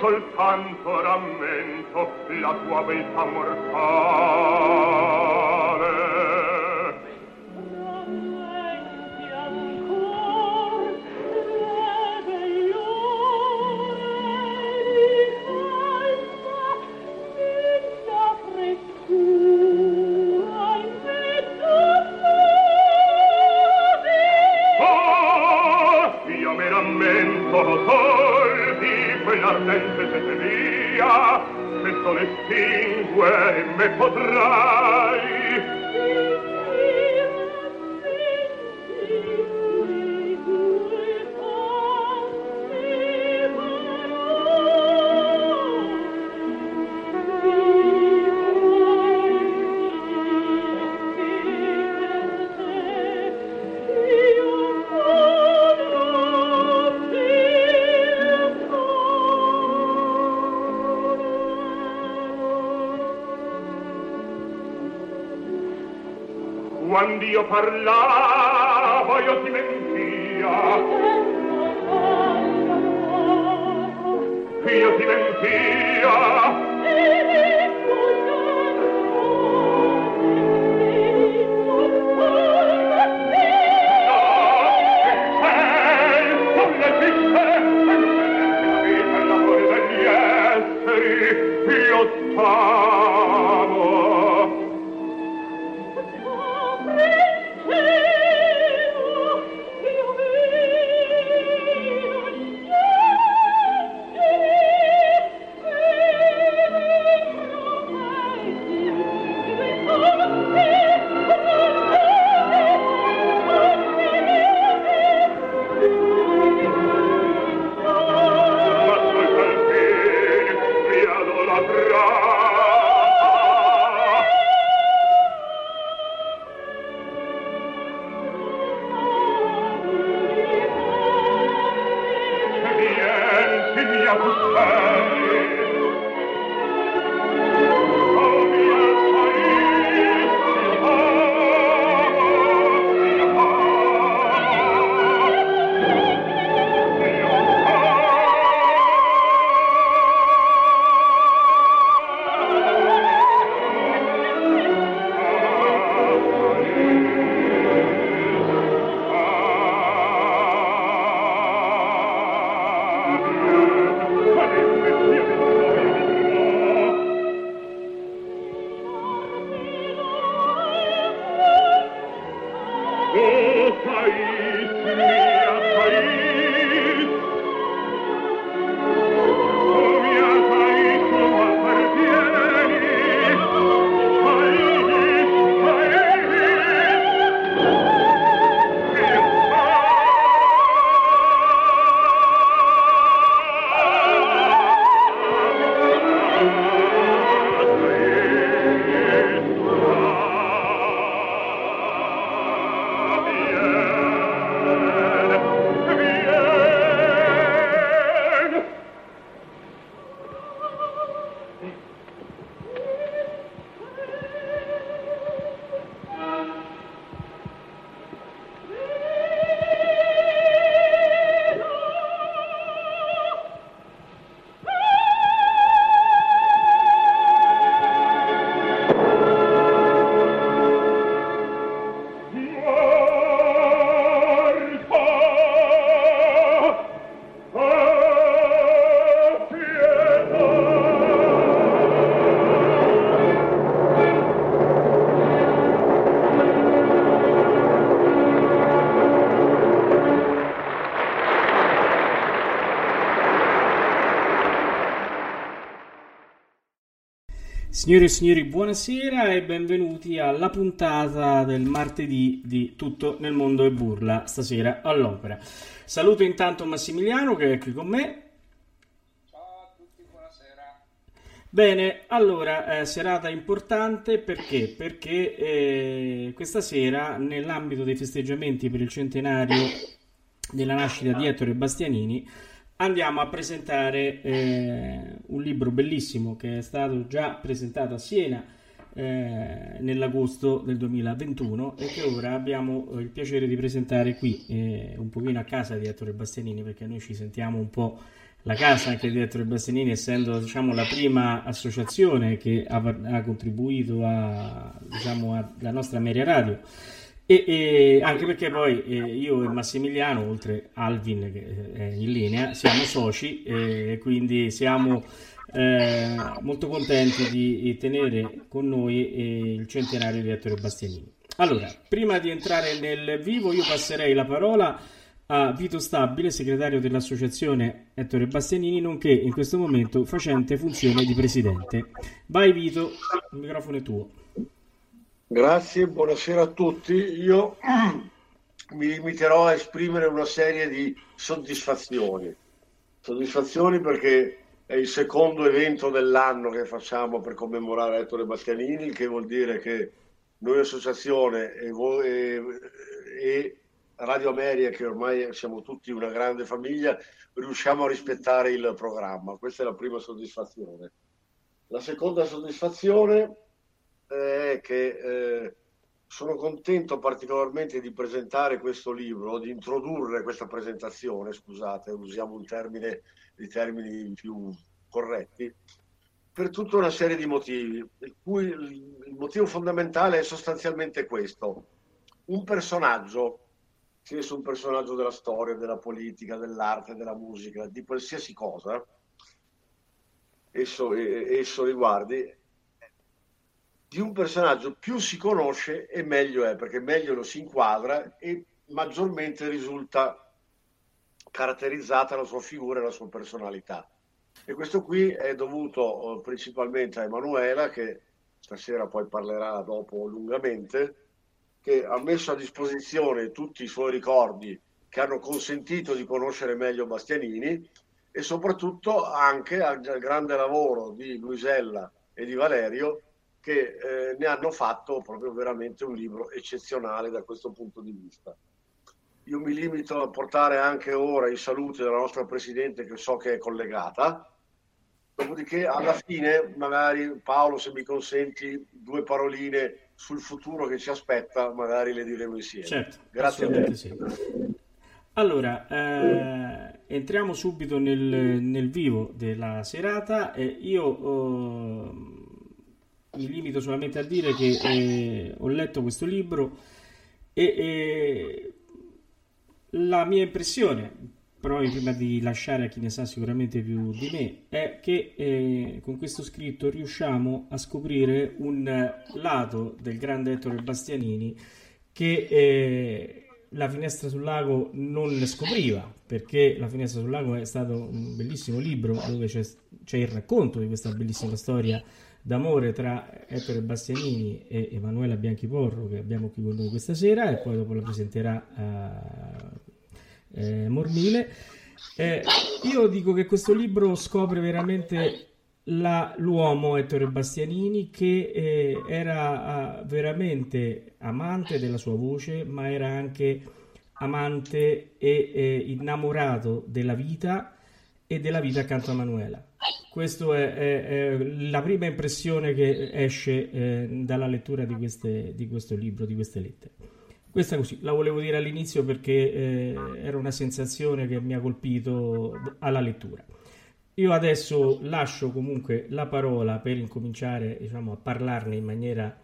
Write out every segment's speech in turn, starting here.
soltanto rammento la tua beltà mortale Signore e signori, buonasera e benvenuti alla puntata del martedì di Tutto nel mondo e burla, stasera all'opera. Saluto intanto Massimiliano che è qui con me. Ciao a tutti, buonasera. Bene, allora, eh, serata importante perché? Perché eh, questa sera, nell'ambito dei festeggiamenti per il centenario della nascita di Ettore Bastianini, andiamo a presentare eh, un libro bellissimo che è stato già presentato a Siena eh, nell'agosto del 2021 e che ora abbiamo il piacere di presentare qui eh, un pochino a casa di Ettore Bastianini perché noi ci sentiamo un po' la casa anche di Ettore Bastianini essendo diciamo, la prima associazione che ha, ha contribuito a, diciamo, alla nostra Meria Radio e, e, anche perché poi eh, io e Massimiliano, oltre Alvin che è in linea, siamo soci e quindi siamo eh, molto contenti di tenere con noi eh, il centenario di Ettore Bastianini. Allora, prima di entrare nel vivo, io passerei la parola a Vito Stabile, segretario dell'associazione Ettore Bastianini, nonché in questo momento facente funzione di presidente. Vai Vito, il microfono è tuo. Grazie, buonasera a tutti. Io mi limiterò a esprimere una serie di soddisfazioni. Soddisfazioni perché è il secondo evento dell'anno che facciamo per commemorare Ettore Bastianini, che vuol dire che noi associazione e, voi, e, e Radio Ameria, che ormai siamo tutti una grande famiglia, riusciamo a rispettare il programma. Questa è la prima soddisfazione. La seconda soddisfazione è che eh, sono contento particolarmente di presentare questo libro, di introdurre questa presentazione, scusate, usiamo un termine di termini più corretti, per tutta una serie di motivi, il cui il motivo fondamentale è sostanzialmente questo. Un personaggio, sia esso un personaggio della storia, della politica, dell'arte, della musica, di qualsiasi cosa, esso, esso riguardi, di un personaggio più si conosce e meglio è, perché meglio lo si inquadra e maggiormente risulta caratterizzata la sua figura e la sua personalità. E questo qui è dovuto eh, principalmente a Emanuela, che stasera poi parlerà dopo lungamente, che ha messo a disposizione tutti i suoi ricordi che hanno consentito di conoscere meglio Bastianini e soprattutto anche al grande lavoro di Luisella e di Valerio che eh, ne hanno fatto proprio veramente un libro eccezionale da questo punto di vista. Io mi limito a portare anche ora i saluti della nostra Presidente che so che è collegata, dopodiché alla fine magari Paolo se mi consenti due paroline sul futuro che ci aspetta, magari le diremo insieme. Certo, Grazie a te. Sì. Allora, eh, entriamo subito nel, nel, vivo della serata. Eh, io... Eh, mi limito solamente a dire che eh, ho letto questo libro e, e la mia impressione, proprio prima di lasciare a chi ne sa sicuramente più di me, è che eh, con questo scritto riusciamo a scoprire un lato del grande Ettore Bastianini che eh, la finestra sul lago non scopriva, perché la finestra sul lago è stato un bellissimo libro dove c'è, c'è il racconto di questa bellissima storia d'amore tra Ettore Bastianini e Emanuela Bianchiporro che abbiamo qui con noi questa sera e poi dopo la presenterà uh, eh, Mormile. Eh, io dico che questo libro scopre veramente la, l'uomo Ettore Bastianini che eh, era uh, veramente amante della sua voce ma era anche amante e eh, innamorato della vita e della vita accanto a Manuela questa è, è, è, la prima impressione che esce eh, dalla lettura di, queste, di, questo libro, di queste lettere. Questa così, la volevo dire all'inizio perché eh, era una sensazione che mi ha colpito alla lettura. Io adesso lascio comunque la parola per incominciare diciamo, a parlarne in maniera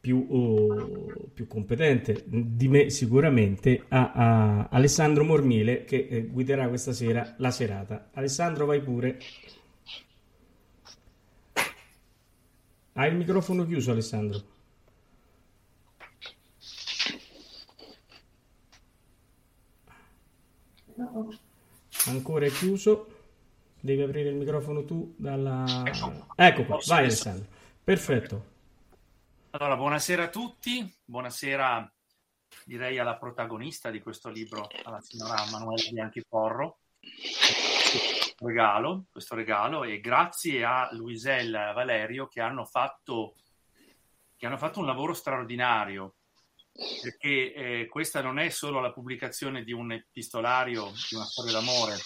più, oh, più competente di me sicuramente a, a Alessandro Mormile che eh, guiderà questa sera la serata. Alessandro vai pure. Hai il microfono chiuso, Alessandro. No. Ancora è chiuso. Devi aprire il microfono tu dalla... Ecco qua, vai Alessandro. Perfetto. Allora, buonasera a tutti, buonasera direi alla protagonista di questo libro, alla signora Manuela Bianchi Porro. Regalo, questo regalo e grazie a Luisel e a Valerio che hanno fatto, che hanno fatto un lavoro straordinario perché eh, questa non è solo la pubblicazione di un epistolario, di una storia d'amore,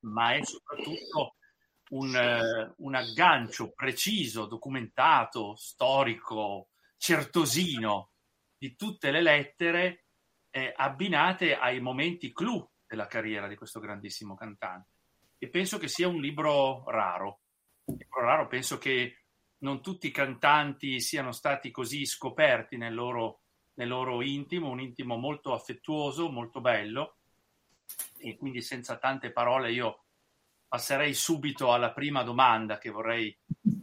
ma è soprattutto un, eh, un aggancio preciso, documentato, storico, certosino di tutte le lettere eh, abbinate ai momenti clou della carriera di questo grandissimo cantante. E penso che sia un libro raro. Un libro raro, penso che non tutti i cantanti siano stati così scoperti nel loro, nel loro intimo, un intimo molto affettuoso, molto bello. E quindi senza tante parole io passerei subito alla prima domanda che vorrei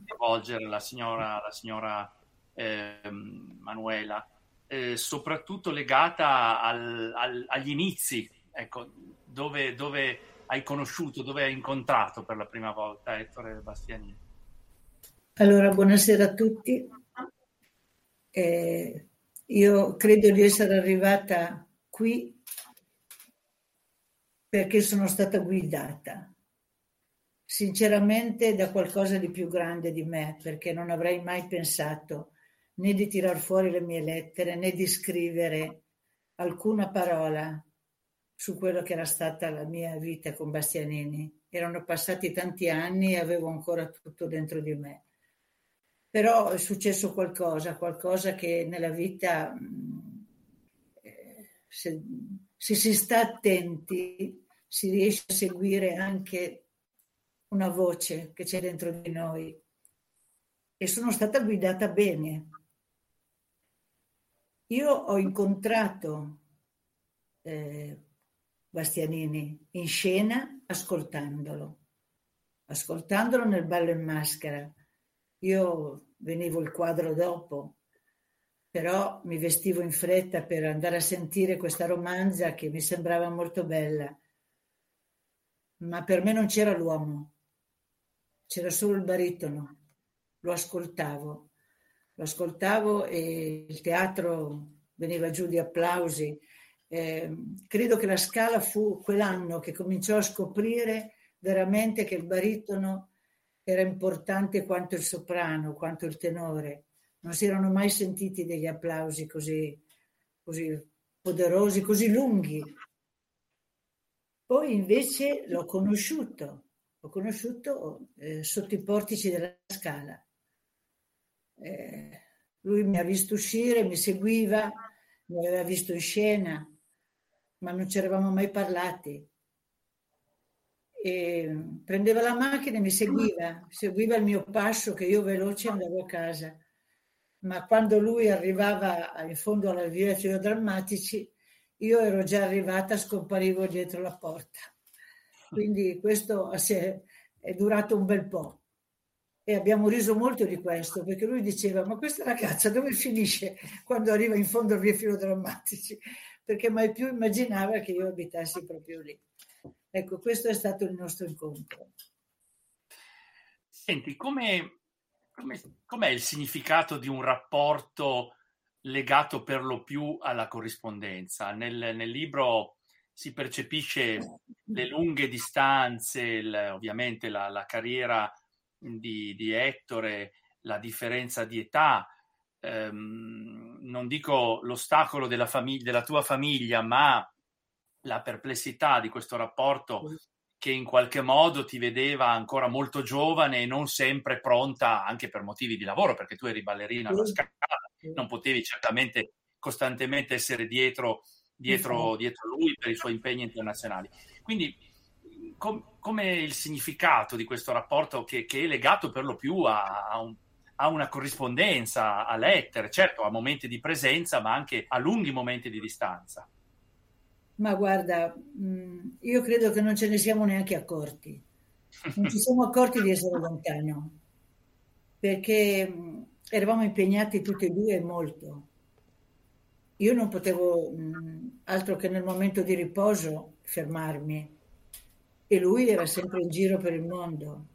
rivolgere alla signora, alla signora eh, Manuela eh, soprattutto legata al, al, agli inizi, ecco, dove, dove, hai conosciuto, dove hai incontrato per la prima volta Ettore Bastianini. Allora, buonasera a tutti. Eh, io credo di essere arrivata qui perché sono stata guidata, sinceramente da qualcosa di più grande di me, perché non avrei mai pensato né di tirar fuori le mie lettere, né di scrivere alcuna parola su quello che era stata la mia vita con Bastianini. Erano passati tanti anni e avevo ancora tutto dentro di me. Però è successo qualcosa, qualcosa che nella vita, eh, se, se si sta attenti, si riesce a seguire anche una voce che c'è dentro di noi. E sono stata guidata bene, io ho incontrato eh, Bastianini in scena ascoltandolo, ascoltandolo nel ballo in maschera. Io venivo il quadro dopo, però mi vestivo in fretta per andare a sentire questa romanza che mi sembrava molto bella. Ma per me non c'era l'uomo, c'era solo il baritono, lo ascoltavo lo ascoltavo e il teatro veniva giù di applausi. Eh, credo che la Scala fu quell'anno che cominciò a scoprire veramente che il baritono era importante quanto il soprano, quanto il tenore. Non si erano mai sentiti degli applausi così, così poderosi, così lunghi. Poi invece l'ho conosciuto, l'ho conosciuto eh, sotto i portici della Scala eh, lui mi ha visto uscire, mi seguiva, mi aveva visto in scena, ma non ci eravamo mai parlati. E prendeva la macchina e mi seguiva, seguiva il mio passo che io veloce andavo a casa. Ma quando lui arrivava in fondo alla via Drammatici, io ero già arrivata, scomparivo dietro la porta. Quindi questo è durato un bel po' e abbiamo riso molto di questo perché lui diceva ma questa ragazza dove finisce quando arriva in fondo al via filodrammatici perché mai più immaginava che io abitassi proprio lì. Ecco questo è stato il nostro incontro. Senti come com'è il significato di un rapporto legato per lo più alla corrispondenza? Nel, nel libro si percepisce le lunghe distanze il, ovviamente la, la carriera di, di Ettore, la differenza di età, ehm, non dico l'ostacolo della, famig- della tua famiglia, ma la perplessità di questo rapporto che in qualche modo ti vedeva ancora molto giovane e non sempre pronta anche per motivi di lavoro, perché tu eri ballerina alla scala, non potevi certamente costantemente essere dietro, dietro, dietro lui per i suoi impegni internazionali. Quindi com, come il significato di questo rapporto che, che è legato per lo più a, a, un, a, una corrispondenza, a lettere, certo a momenti di presenza, ma anche a lunghi momenti di distanza. Ma guarda, mm, io credo che non ce ne siamo neanche accorti. Non ci siamo accorti di essere lontano, perché mm, eravamo impegnati tutti e due molto. Io non potevo mm, altro che nel momento di riposo fermarmi e lui era sempre in giro per il mondo.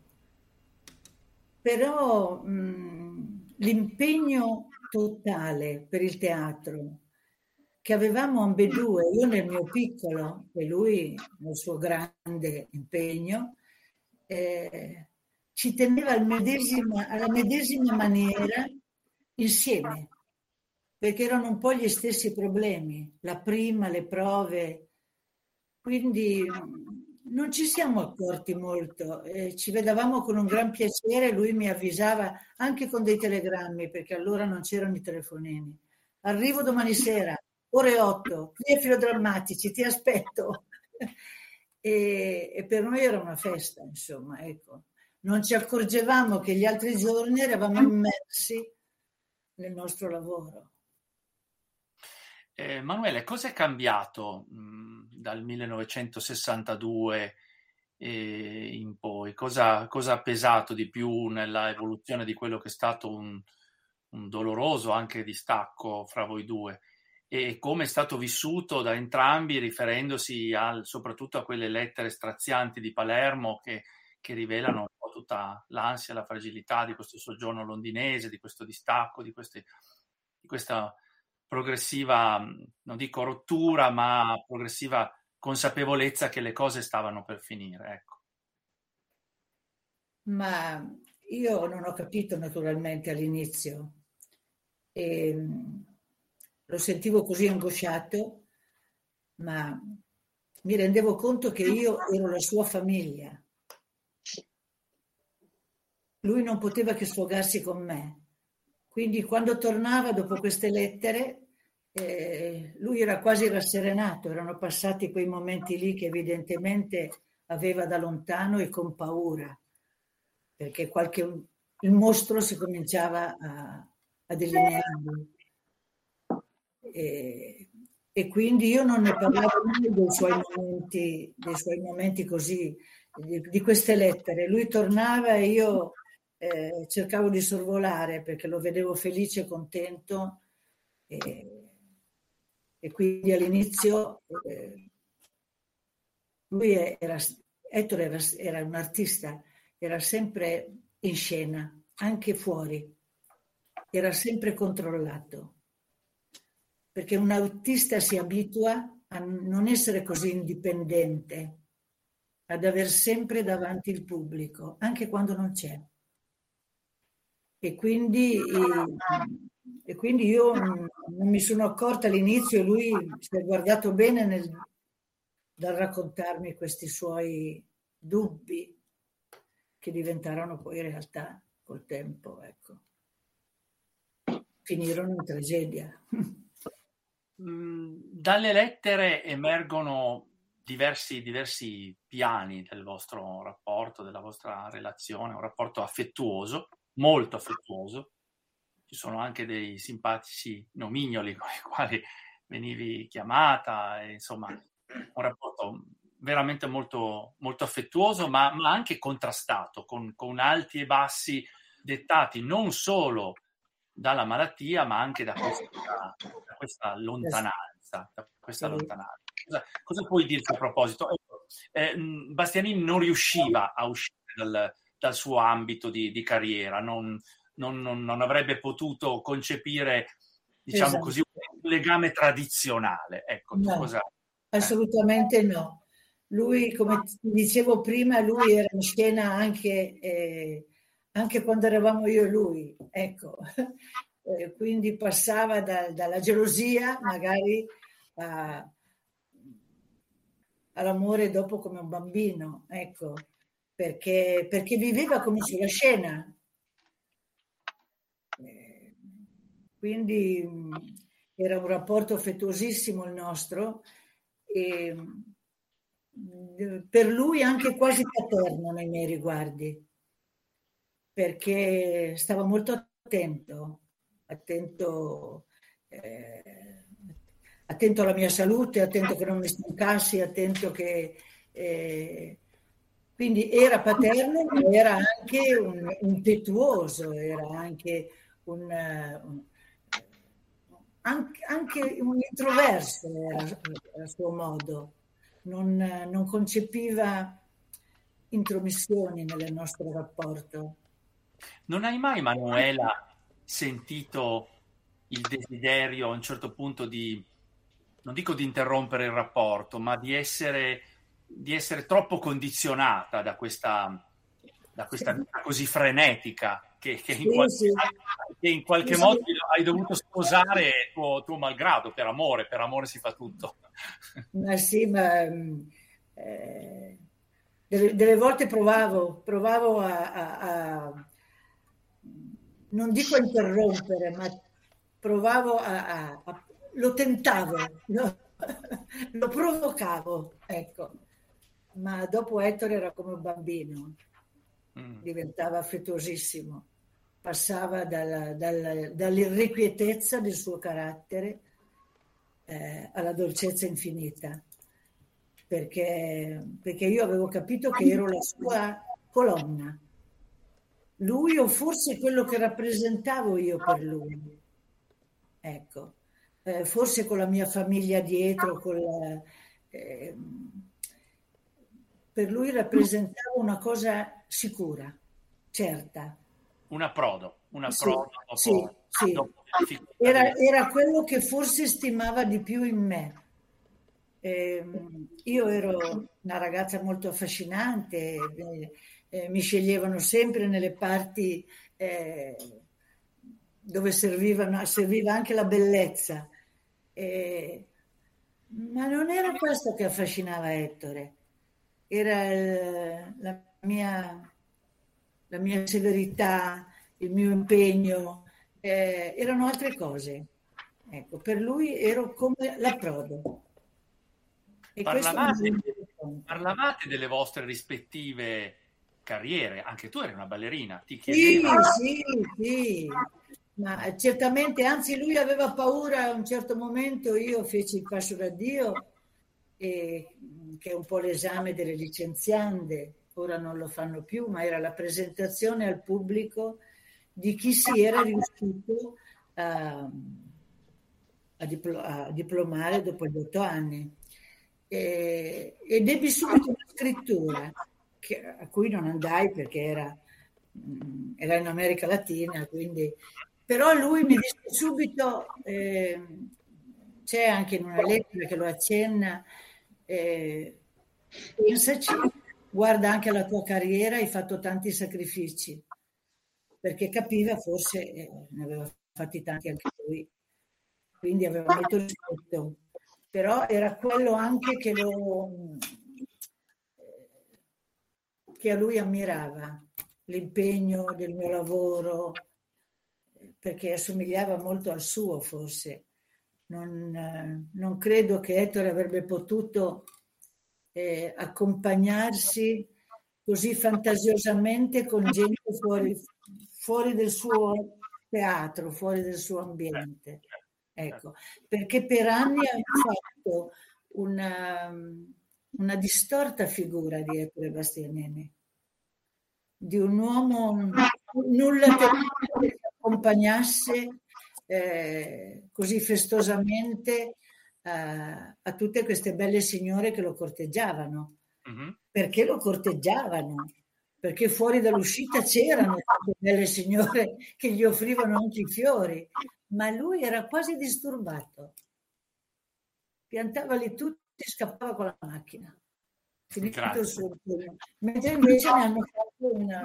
Però mh, mm, l'impegno totale per il teatro che avevamo ambedue, io nel mio piccolo e lui nel suo grande impegno, eh, ci teneva al medesima, alla medesima maniera insieme, perché erano un po' gli stessi problemi, la prima, le prove, quindi non ci siamo accorti molto, eh, ci vedevamo con un gran piacere, lui mi avvisava anche con dei telegrammi, perché allora non c'erano i telefonini. Arrivo domani sera, ore 8, qui è filodrammatici, ti aspetto. e, e, per noi era una festa, insomma, ecco. Non ci accorgevamo che gli altri giorni eravamo immersi nel nostro lavoro. Eh, cosa è cambiato mh, dal 1962 eh, in poi? Cosa, cosa, ha pesato di più nella evoluzione di quello che è stato un, un doloroso anche distacco fra voi due? E come è stato vissuto da entrambi, riferendosi al, soprattutto a quelle lettere strazianti di Palermo che, che rivelano un po' tutta l'ansia, la fragilità di questo soggiorno londinese, di questo distacco, di, queste, di questa progressiva, non dico rottura, ma progressiva consapevolezza che le cose stavano per finire. Ecco. Ma io non ho capito naturalmente all'inizio. E, ehm, lo sentivo così angosciato, ma mi rendevo conto che io ero la sua famiglia. Lui non poteva che sfogarsi con me quindi quando tornava dopo queste lettere, eh, lui era quasi rasserenato, erano passati quei momenti lì che evidentemente aveva da lontano e con paura, perché qualche, il mostro si cominciava a, a delineare. E, e, quindi io non ne parlavo mai dei suoi momenti, dei suoi momenti così, di, di queste lettere. Lui tornava e io eh, cercavo di sorvolare perché lo vedevo felice e contento e, e quindi all'inizio eh, lui era, Ettore era, era un artista, era sempre in scena, anche fuori, era sempre controllato, perché un autista si abitua a non essere così indipendente, ad aver sempre davanti il pubblico, anche quando non c'è. E quindi, e quindi io non mi sono accorta all'inizio, lui si è guardato bene nel, dal raccontarmi questi suoi dubbi che diventarono poi realtà col tempo. Ecco. Finirono in tragedia. Mm, dalle lettere emergono diversi, diversi piani del vostro rapporto, della vostra relazione, un rapporto affettuoso molto affettuoso. Ci sono anche dei simpatici nomignoli con i quali venivi chiamata, e, insomma, un rapporto veramente molto, molto affettuoso, ma, ma anche contrastato, con, con, alti e bassi dettati non solo dalla malattia, ma anche da questa, da questa lontananza. Da questa lontananza. Cosa, cosa, puoi dirci a proposito? Eh, Bastianini non riusciva a uscire dal, dal suo ambito di, di carriera, non, non, non, non, avrebbe potuto concepire, diciamo esatto. così, un legame tradizionale. Ecco, no, cosa... Assolutamente no. Lui, come ti dicevo prima, lui era in scena anche, eh, anche quando eravamo io e lui, ecco. Eh, quindi passava da, dalla gelosia magari a, all'amore dopo come un bambino, ecco perché, perché viveva come sulla scena. Eh, quindi era un rapporto affettuosissimo il nostro e per lui anche quasi paterno nei miei riguardi, perché stava molto attento, attento, eh, attento alla mia salute, attento che non mi stancassi, attento che eh, quindi era paterno, ma era anche un impetuoso, era anche un, un anche, anche, un introverso era a suo modo, non, non concepiva intromissioni nel nostro rapporto. Non hai mai, Manuela, sentito il desiderio a un certo punto di, non dico di interrompere il rapporto, ma di essere, di essere troppo condizionata da questa, da questa vita così frenetica che, che, in, qualche, sì. che in qualche sì. modo hai dovuto sposare tuo, tuo, malgrado per amore, per amore si fa tutto. Ma sì, ma eh, delle, delle, volte provavo, provavo a, a, a, non dico a interrompere, ma provavo a, lo tentavo, lo, lo provocavo, ecco. Ma dopo Ettore era come un bambino, mm. diventava affettuosissimo passava dalla, dalla, dall'irrequietezza del suo carattere eh, alla dolcezza infinita, perché, perché io avevo capito che ero la sua colonna, lui o forse quello che rappresentavo io per lui. Ecco, eh, forse con la mia famiglia dietro, la, eh, per lui rappresentavo una cosa sicura, certa un approdo, un approdo sì, dopo, sì, dopo sì. Era, era, quello che forse stimava di più in me. Eh, io ero una ragazza molto affascinante, eh, mi sceglievano sempre nelle parti eh, dove serviva anche la bellezza. Eh, ma non era questo che affascinava Ettore, era la mia la mia severità, il mio impegno, eh, erano altre cose. Ecco, per lui ero come l'approdo. E parlavate, parlavate delle vostre rispettive carriere, anche tu eri una ballerina, ti chiedevo... Sì, sì, sì, ma certamente, anzi lui aveva paura a un certo momento, io feci il passo da Dio, e, che è un po' l'esame delle licenziande, ora non lo fanno più, ma era la presentazione al pubblico di chi si era riuscito a, a, diplo, a diplomare dopo gli otto anni. E, ed ebbi subito una scrittura che, a cui non andai perché era, mm, era, in America Latina, quindi, però lui mi disse subito, eh, c'è anche in una lettera che lo accenna, eh, pensaci guarda anche la tua carriera, hai fatto tanti sacrifici, perché capiva forse, eh, ne aveva fatti tanti anche lui, quindi aveva molto rispetto, però era quello anche che, lo, che a lui ammirava, l'impegno del mio lavoro, perché assomigliava molto al suo forse. Non, non credo che Ettore avrebbe potuto eh, accompagnarsi così fantasiosamente con gente fuori, fuori del suo teatro, fuori del suo ambiente. Ecco, perché per anni ha fatto una, una distorta figura di Ettore Bastianini, di un uomo nulla che accompagnasse eh, così festosamente a, a tutte queste belle signore che lo corteggiavano. Mm-hmm. Perché lo corteggiavano? Perché fuori dall'uscita c'erano tutte belle signore che gli offrivano anche i fiori, ma lui era quasi disturbato. Piantava lì tutti e scappava con la macchina. Finito il suo Mentre invece ne hanno fatto una,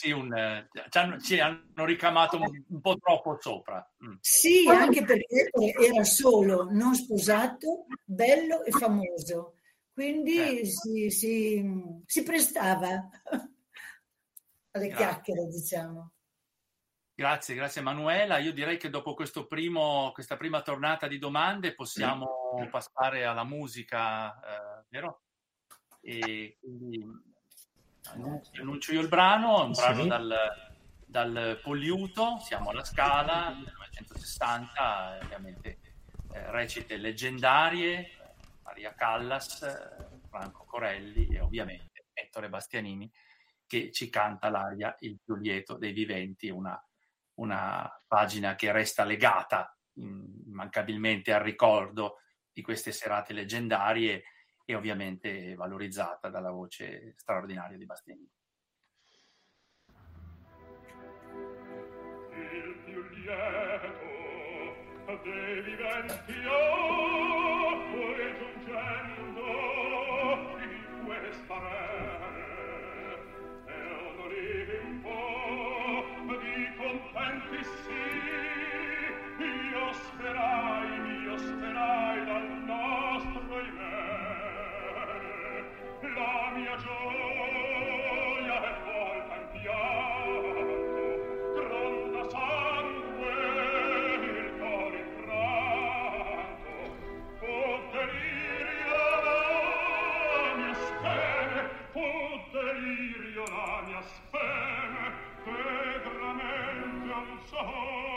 sì, un, eh, ci, hanno, ci, hanno, ricamato un, un po' troppo sopra. Mm. Sì, anche perché era solo, non sposato, bello e famoso. Quindi eh. si, si, si, prestava alle grazie. chiacchiere, diciamo. Grazie, grazie Manuela. Io direi che dopo primo, questa prima tornata di domande possiamo mm. passare alla musica, eh, vero? E quindi annuncio io il brano, è un brano sì. dal, dal Poliuto, siamo alla Scala, 1960, ovviamente eh, recite leggendarie, Maria Callas, Franco Corelli e ovviamente Ettore Bastianini che ci canta l'aria Il più lieto dei viventi, una, una pagina che resta legata immancabilmente al ricordo di queste serate leggendarie e ovviamente valorizzata dalla voce straordinaria di Bastianini. Il più lieto dei viventi oh, io, giungendo in questa re soul.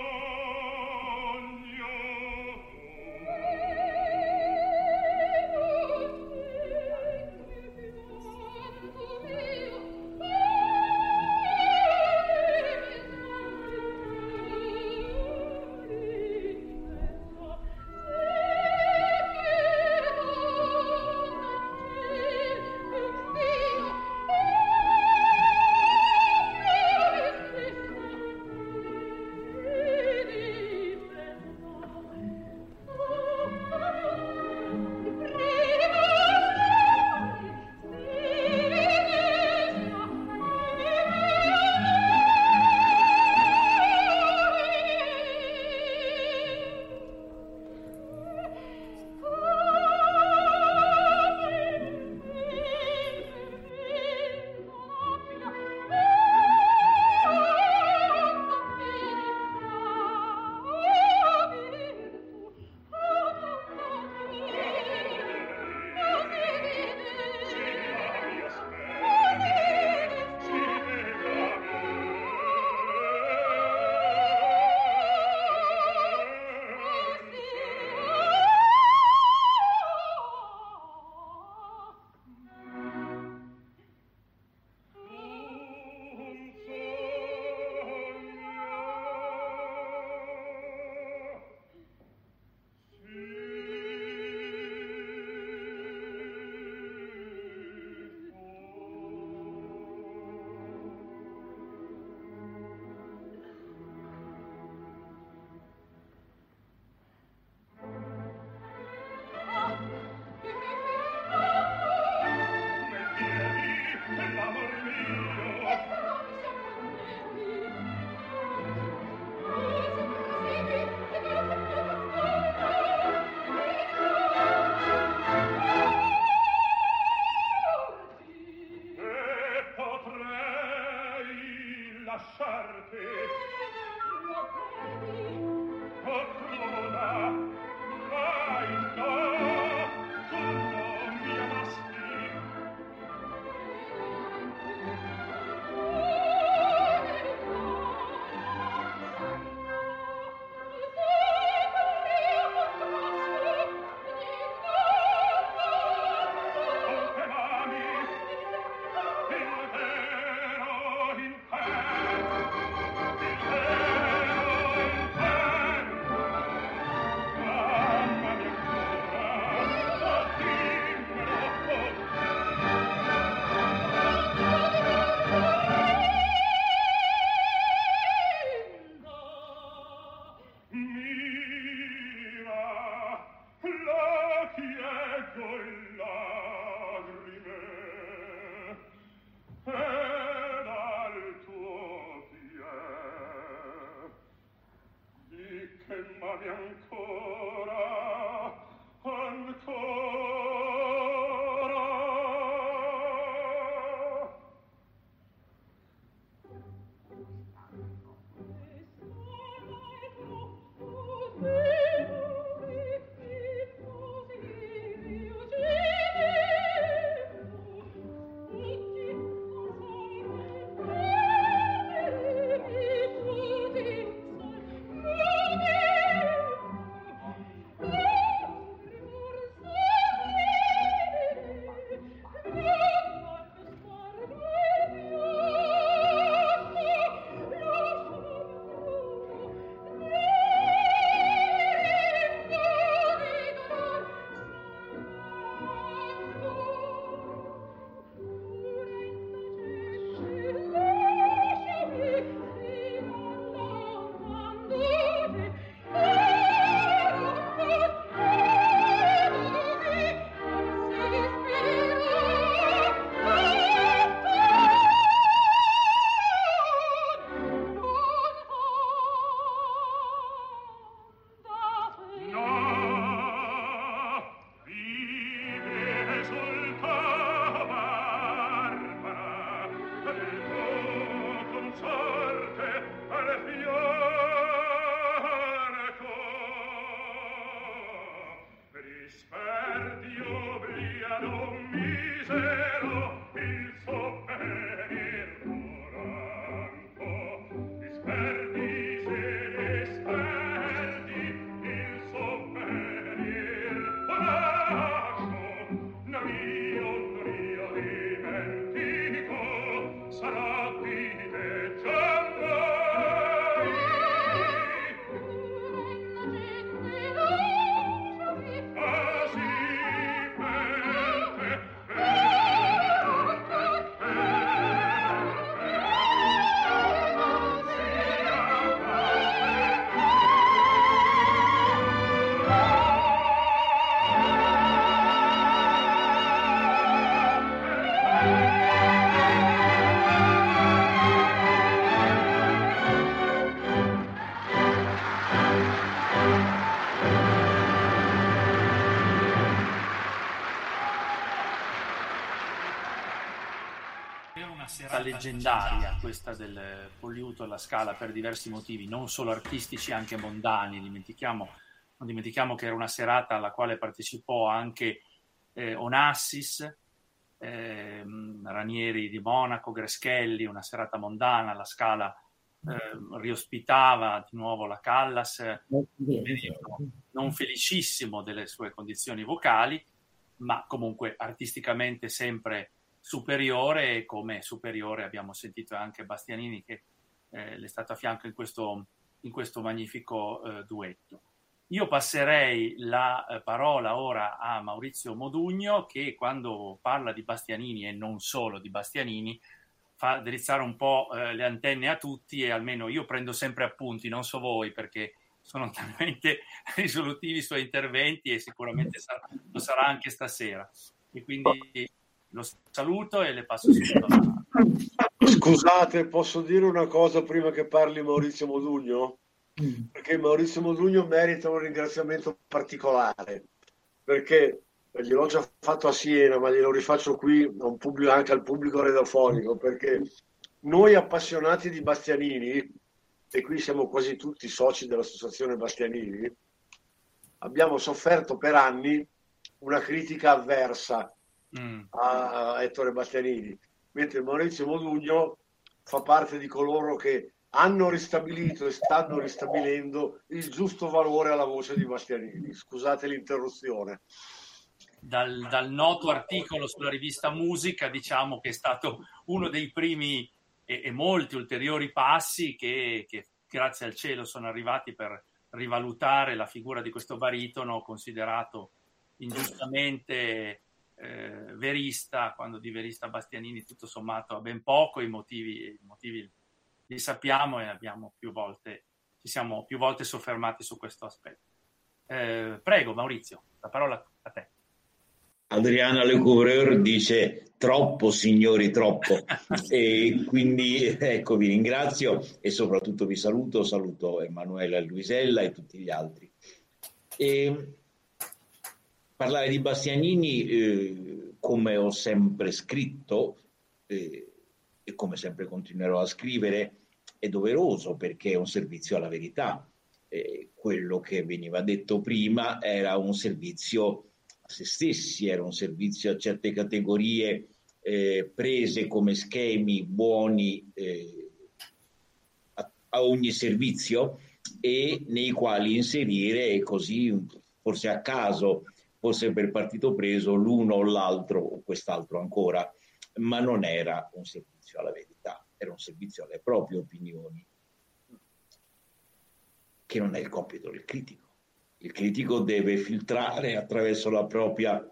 Leggendaria questa del Poliuto alla Scala per diversi motivi, non solo artistici, anche mondani. Dimentichiamo, non dimentichiamo che era una serata alla quale partecipò anche eh, Onassis, eh, Ranieri di Monaco, Greschelli, una serata mondana, alla Scala eh, riospitava di nuovo la Callas, non felicissimo delle sue condizioni vocali, ma comunque artisticamente sempre superiore e come superiore abbiamo sentito anche Bastianini che eh, le è stato a fianco in questo, in questo magnifico eh, duetto. Io passerei la eh, parola ora a Maurizio Modugno che quando parla di Bastianini e non solo di Bastianini fa drizzare un po' eh, le antenne a tutti e almeno io prendo sempre appunti, non so voi perché sono talmente risolutivi i suoi interventi e sicuramente lo sarà anche stasera. E quindi lo saluto e le passo subito. La... Scusate, posso dire una cosa prima che parli Maurizio Modugno? Perché Maurizio Modugno merita un ringraziamento particolare, perché gliel'ho già fatto a Siena, ma glielo rifaccio qui pubblico, anche al pubblico radiofonico, perché noi appassionati di Bastianini, e qui siamo quasi tutti soci dell'associazione Bastianini, abbiamo sofferto per anni una critica avversa mm. a Ettore Bastianini, mentre Maurizio Modugno fa parte di coloro che hanno ristabilito e stanno ristabilendo il giusto valore alla voce di Bastianini. Scusate l'interruzione. Dal, dal, noto articolo sulla rivista Musica, diciamo che è stato uno dei primi e, e molti ulteriori passi che, che, grazie al cielo sono arrivati per rivalutare la figura di questo baritono considerato ingiustamente eh, verista, quando di verista Bastianini tutto sommato ha ben poco, i motivi, i motivi li sappiamo e abbiamo più volte, ci siamo più volte soffermati su questo aspetto. Eh, prego Maurizio, la parola a te. Adriana Le Couvreur dice troppo signori troppo e quindi ecco vi ringrazio e soprattutto vi saluto, saluto Emanuela Luisella e tutti gli altri. E parlare di Bastianini, eh, come ho sempre scritto eh, e come sempre continuerò a scrivere, è doveroso perché è un servizio alla verità. Eh, quello che veniva detto prima era un servizio a se stessi, era un servizio a certe categorie eh, prese come schemi buoni eh, a, a ogni servizio e nei quali inserire così forse a caso forse per partito preso l'uno o l'altro o quest'altro ancora, ma non era un servizio alla verità, era un servizio alle proprie opinioni, che non è il compito del critico. Il critico deve filtrare attraverso la propria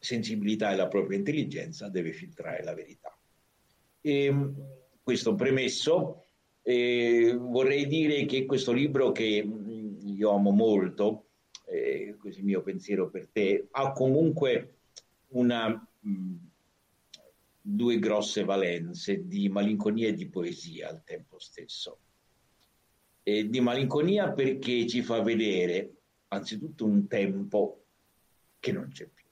sensibilità e la propria intelligenza, deve filtrare la verità. E, questo premesso, eh, vorrei dire che questo libro che io amo molto, eh, così mio pensiero per te, ha comunque una, mh, due grosse valenze di malinconia e di poesia al tempo stesso. E di malinconia perché ci fa vedere anzitutto un tempo che non c'è più,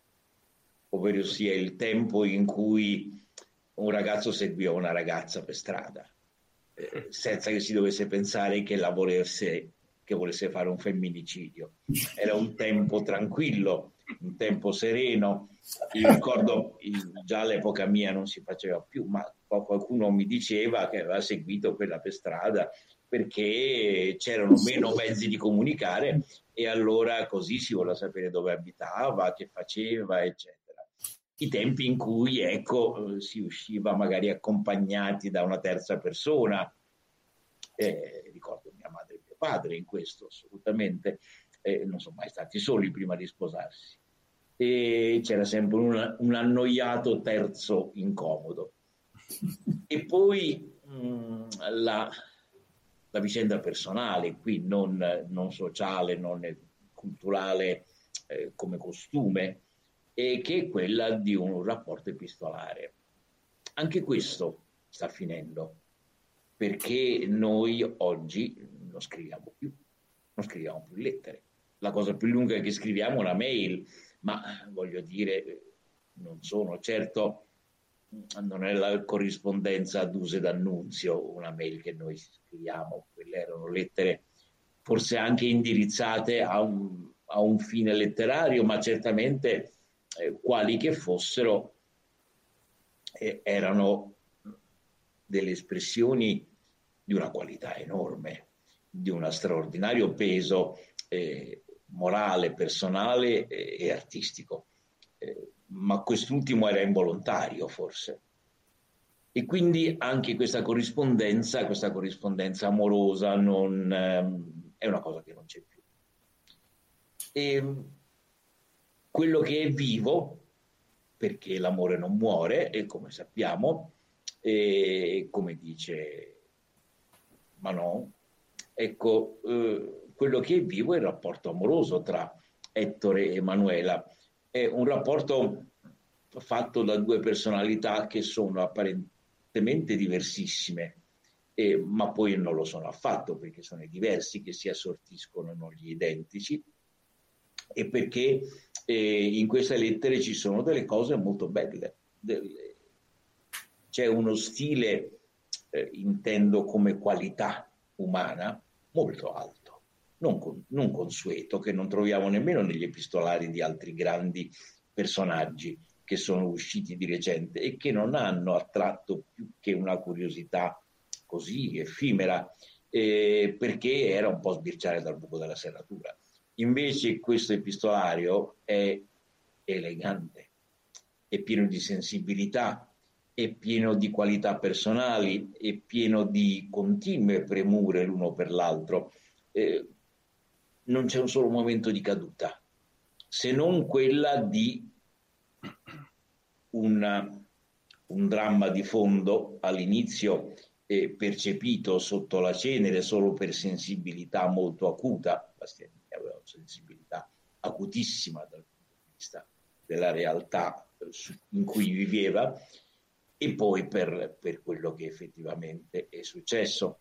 ovvero sia il tempo in cui un ragazzo seguiva una ragazza per strada, eh, senza che si dovesse pensare che la volesse che volesse fare un femminicidio. Era un tempo tranquillo, un tempo sereno. Io ricordo già all'epoca mia non si faceva più, ma qualcuno mi diceva che aveva seguito quella per strada perché c'erano meno mezzi di comunicare e allora così si voleva sapere dove abitava, che faceva, eccetera. I tempi in cui ecco, si usciva magari accompagnati da una terza persona, eh, ricordo mia madre e mio padre in questo assolutamente, eh, non sono mai stati soli prima di sposarsi. E c'era sempre un, un annoiato terzo incomodo. E poi mh, mm, la, la vicenda personale, qui non, non sociale, non culturale eh, come costume, e che è quella di un rapporto epistolare. Anche questo sta finendo, perché noi oggi non scriviamo più, non scriviamo più lettere. La cosa più lunga che scriviamo è una mail, ma voglio dire, non sono certo non è la corrispondenza ad uso d'annunzio, una mail che noi scriviamo, quelle erano lettere forse anche indirizzate a un, a un fine letterario, ma certamente eh, quali che fossero eh, erano delle espressioni di una qualità enorme, di uno straordinario peso eh, morale, personale e artistico. Eh, ma quest'ultimo era involontario forse. E quindi anche questa corrispondenza, questa corrispondenza amorosa non, ehm, è una cosa che non c'è più. E quello che è vivo, perché l'amore non muore, e come sappiamo, e come dice Manon, ecco, eh, quello che è vivo è il rapporto amoroso tra Ettore e Emanuela è un rapporto fatto da due personalità che sono apparentemente diversissime, eh, ma poi non lo sono affatto perché sono i diversi che si assortiscono, non gli identici, e perché eh, in queste lettere ci sono delle cose molto belle. Delle... C'è uno stile, eh, intendo come qualità umana, molto alto non, con, non consueto, che non troviamo nemmeno negli epistolari di altri grandi personaggi che sono usciti di recente e che non hanno attratto più che una curiosità così effimera, eh, perché era un po' sbirciare dal buco della serratura. Invece questo epistolario è elegante, è pieno di sensibilità, è pieno di qualità personali, è pieno di continue premure l'uno per l'altro. Eh, non c'è un solo momento di caduta, se non quella di una, un dramma di fondo all'inizio eh, percepito sotto la cenere solo per sensibilità molto acuta, Bastianini aveva una sensibilità acutissima dal punto di vista della realtà eh, in cui viveva, e poi per, per quello che effettivamente è successo.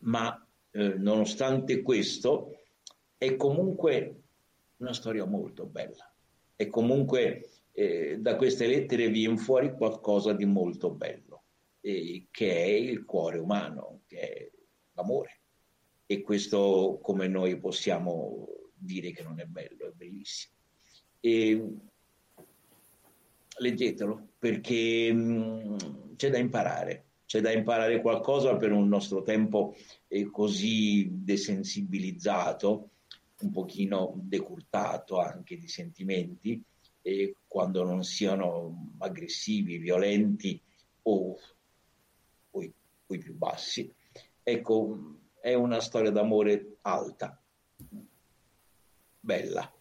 Ma eh, nonostante questo, è comunque una storia molto bella. E comunque eh, da queste lettere viene fuori qualcosa di molto bello, eh, che è il cuore umano, che è l'amore. E questo come noi possiamo dire che non è bello, è bellissimo. E, leggetelo perché mh, mm, c'è da imparare, c'è da imparare qualcosa per un nostro tempo eh, così desensibilizzato un pochino decurtato anche di sentimenti e quando non siano aggressivi, violenti o, o, i, o i più bassi. Ecco, è una storia d'amore alta, bella.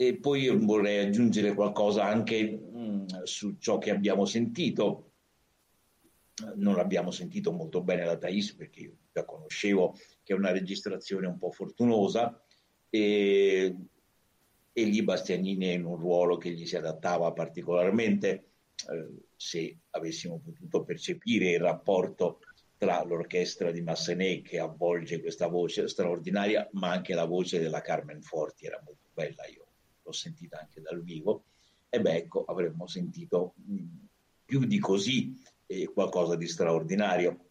E poi vorrei aggiungere qualcosa anche mh, mm, su ciò che abbiamo sentito. Non l'abbiamo sentito molto bene da Thais perché io la conoscevo che è una registrazione un po' fortunosa, e, e lì Bastianini è in un ruolo che gli si adattava particolarmente, eh, se avessimo potuto percepire il rapporto tra l'orchestra di Massenet che avvolge questa voce straordinaria, ma anche la voce della Carmen Forti era molto bella, io l'ho sentita anche dal vivo, e beh ecco, avremmo sentito mh, più di così eh, qualcosa di straordinario.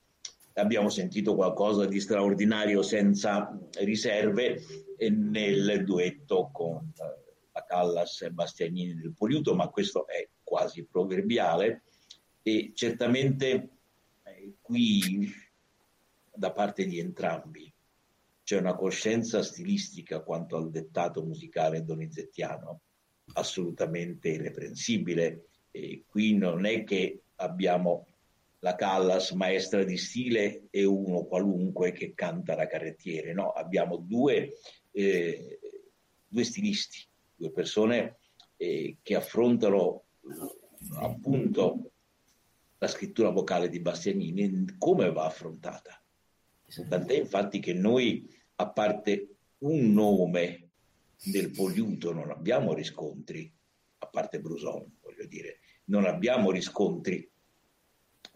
Abbiamo sentito qualcosa di straordinario senza riserve nel duetto con, Callas e Bastianini del Poliuto, ma questo è quasi proverbiale. E certamente eh, qui da parte di entrambi c'è una coscienza stilistica quanto al dettato musicale donizettiano assolutamente irreprensibile. E qui non è che abbiamo la Callas maestra di stile e uno qualunque che canta la carrettiere, no, abbiamo due, eh, due stilisti, due persone eh, che affrontano appunto la scrittura vocale di Bastianini come va affrontata. Tant'è infatti che noi, a parte un nome del Poliuto, non abbiamo riscontri, a parte Bruson, voglio dire, non abbiamo riscontri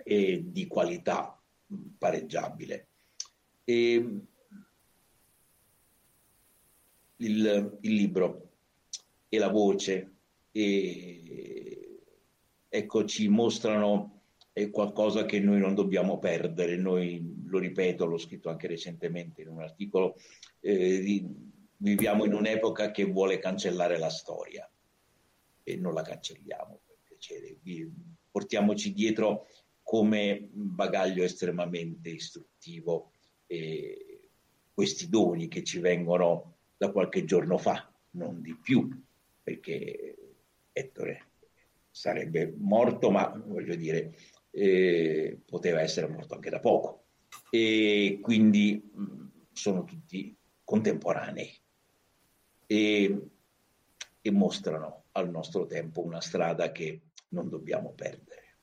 eh, di qualità pareggiabile. E il, il libro e la voce e, ecco, ci mostrano qualcosa che noi non dobbiamo perdere. Noi, lo ripeto, l'ho scritto anche recentemente in un articolo, eh, viviamo in un'epoca che vuole cancellare la storia e non la cancelliamo, per piacere. Portiamoci dietro come bagaglio estremamente istruttivo eh, questi doni che ci vengono da qualche giorno fa, non di più, perché Ettore sarebbe morto, ma voglio dire, eh, poteva essere morto anche da poco. E quindi sono tutti contemporanei. E, e mostrano al nostro tempo una strada che non dobbiamo perdere.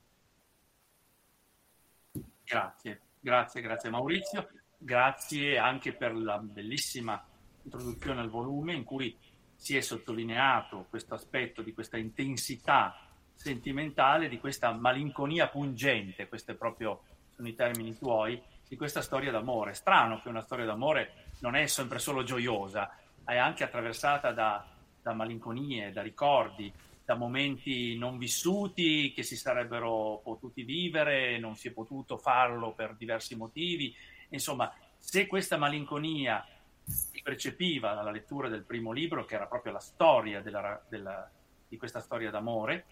Grazie, grazie, grazie Maurizio, grazie anche per la bellissima introduzione al volume in cui si è sottolineato questo aspetto di questa intensità sentimentale, di questa malinconia pungente, questi proprio sono i termini tuoi, di questa storia d'amore. Strano che una storia d'amore non è sempre solo gioiosa, è anche attraversata da, da malinconie, da ricordi, da momenti non vissuti che si sarebbero potuti vivere, non si è potuto farlo per diversi motivi. Insomma, se questa malinconia si percepiva dalla lettura del primo libro, che era proprio la storia della, della, di questa storia d'amore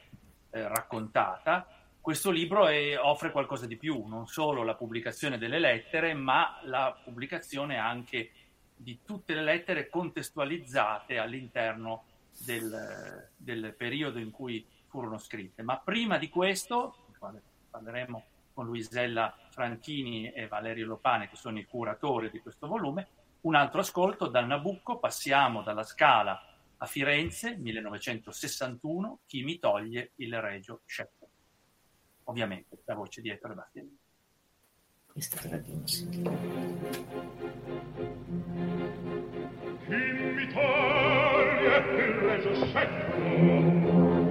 eh, raccontata, questo libro è, offre qualcosa di più, non solo la pubblicazione delle lettere, ma la pubblicazione anche di tutte le lettere contestualizzate all'interno del, del periodo in cui furono scritte. Ma prima di questo, parleremo con Luisella Franchini e Valerio Lopane, che sono i curatori di questo volume, un altro ascolto dal Nabucco, passiamo dalla Scala a Firenze, 1961, Chi mi toglie il Regio Sceppo. Ovviamente la voce di Ettore Bastianini. Questa è la Chi mi toglie il regio secco,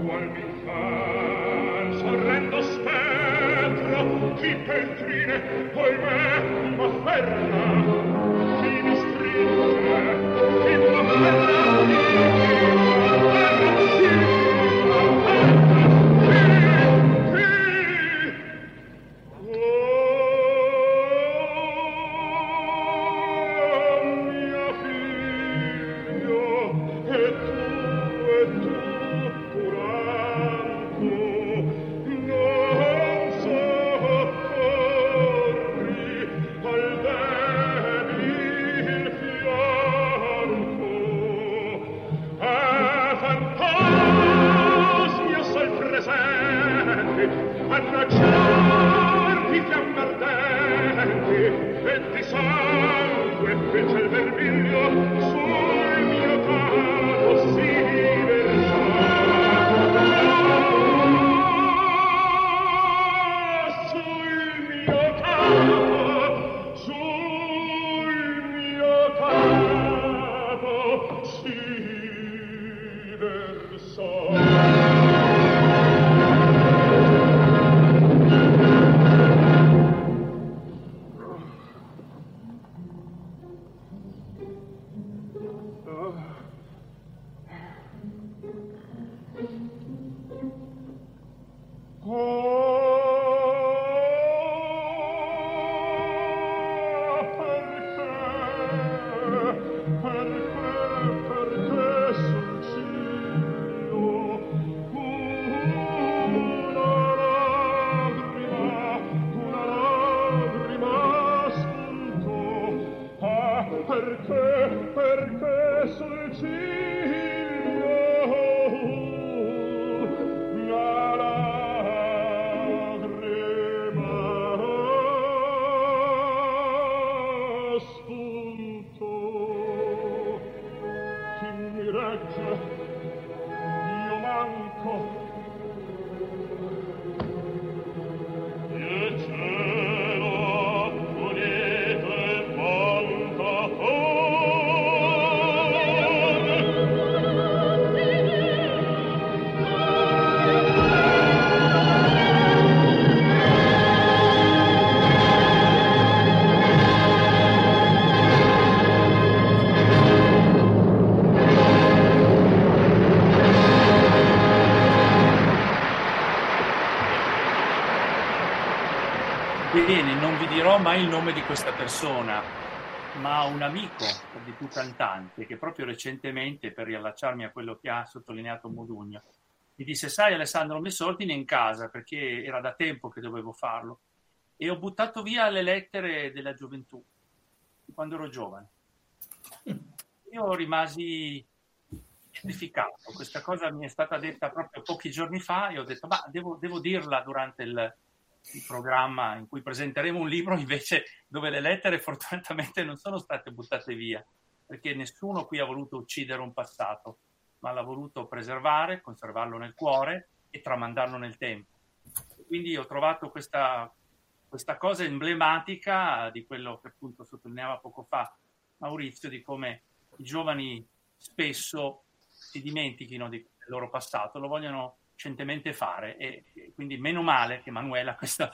vuol mi far sorrendo spettro, chi peltrine, poi me m'afferra, chi mi stringe, chi m'afferra, mai il nome di questa persona, ma un amico di più cantante che proprio recentemente, per riallacciarmi a quello che ha sottolineato Modugno, mi disse, sai Alessandro, ho messo ordine in casa perché era da tempo che dovevo farlo e ho buttato via le lettere della gioventù, quando ero giovane. Io rimasi questa cosa mi è stata detta proprio pochi giorni fa e ho detto, ma devo, devo dirla durante il, il programma in cui presenteremo un libro invece dove le lettere fortunatamente non sono state buttate via, perché nessuno qui ha voluto uccidere un passato, ma l'ha voluto preservare, conservarlo nel cuore e tramandarlo nel tempo. Quindi ho trovato questa, questa cosa emblematica di quello che appunto sottolineava poco fa Maurizio, di come i giovani spesso si dimentichino del loro passato, lo vogliono scientemente fare e, quindi meno male che Manuela questo,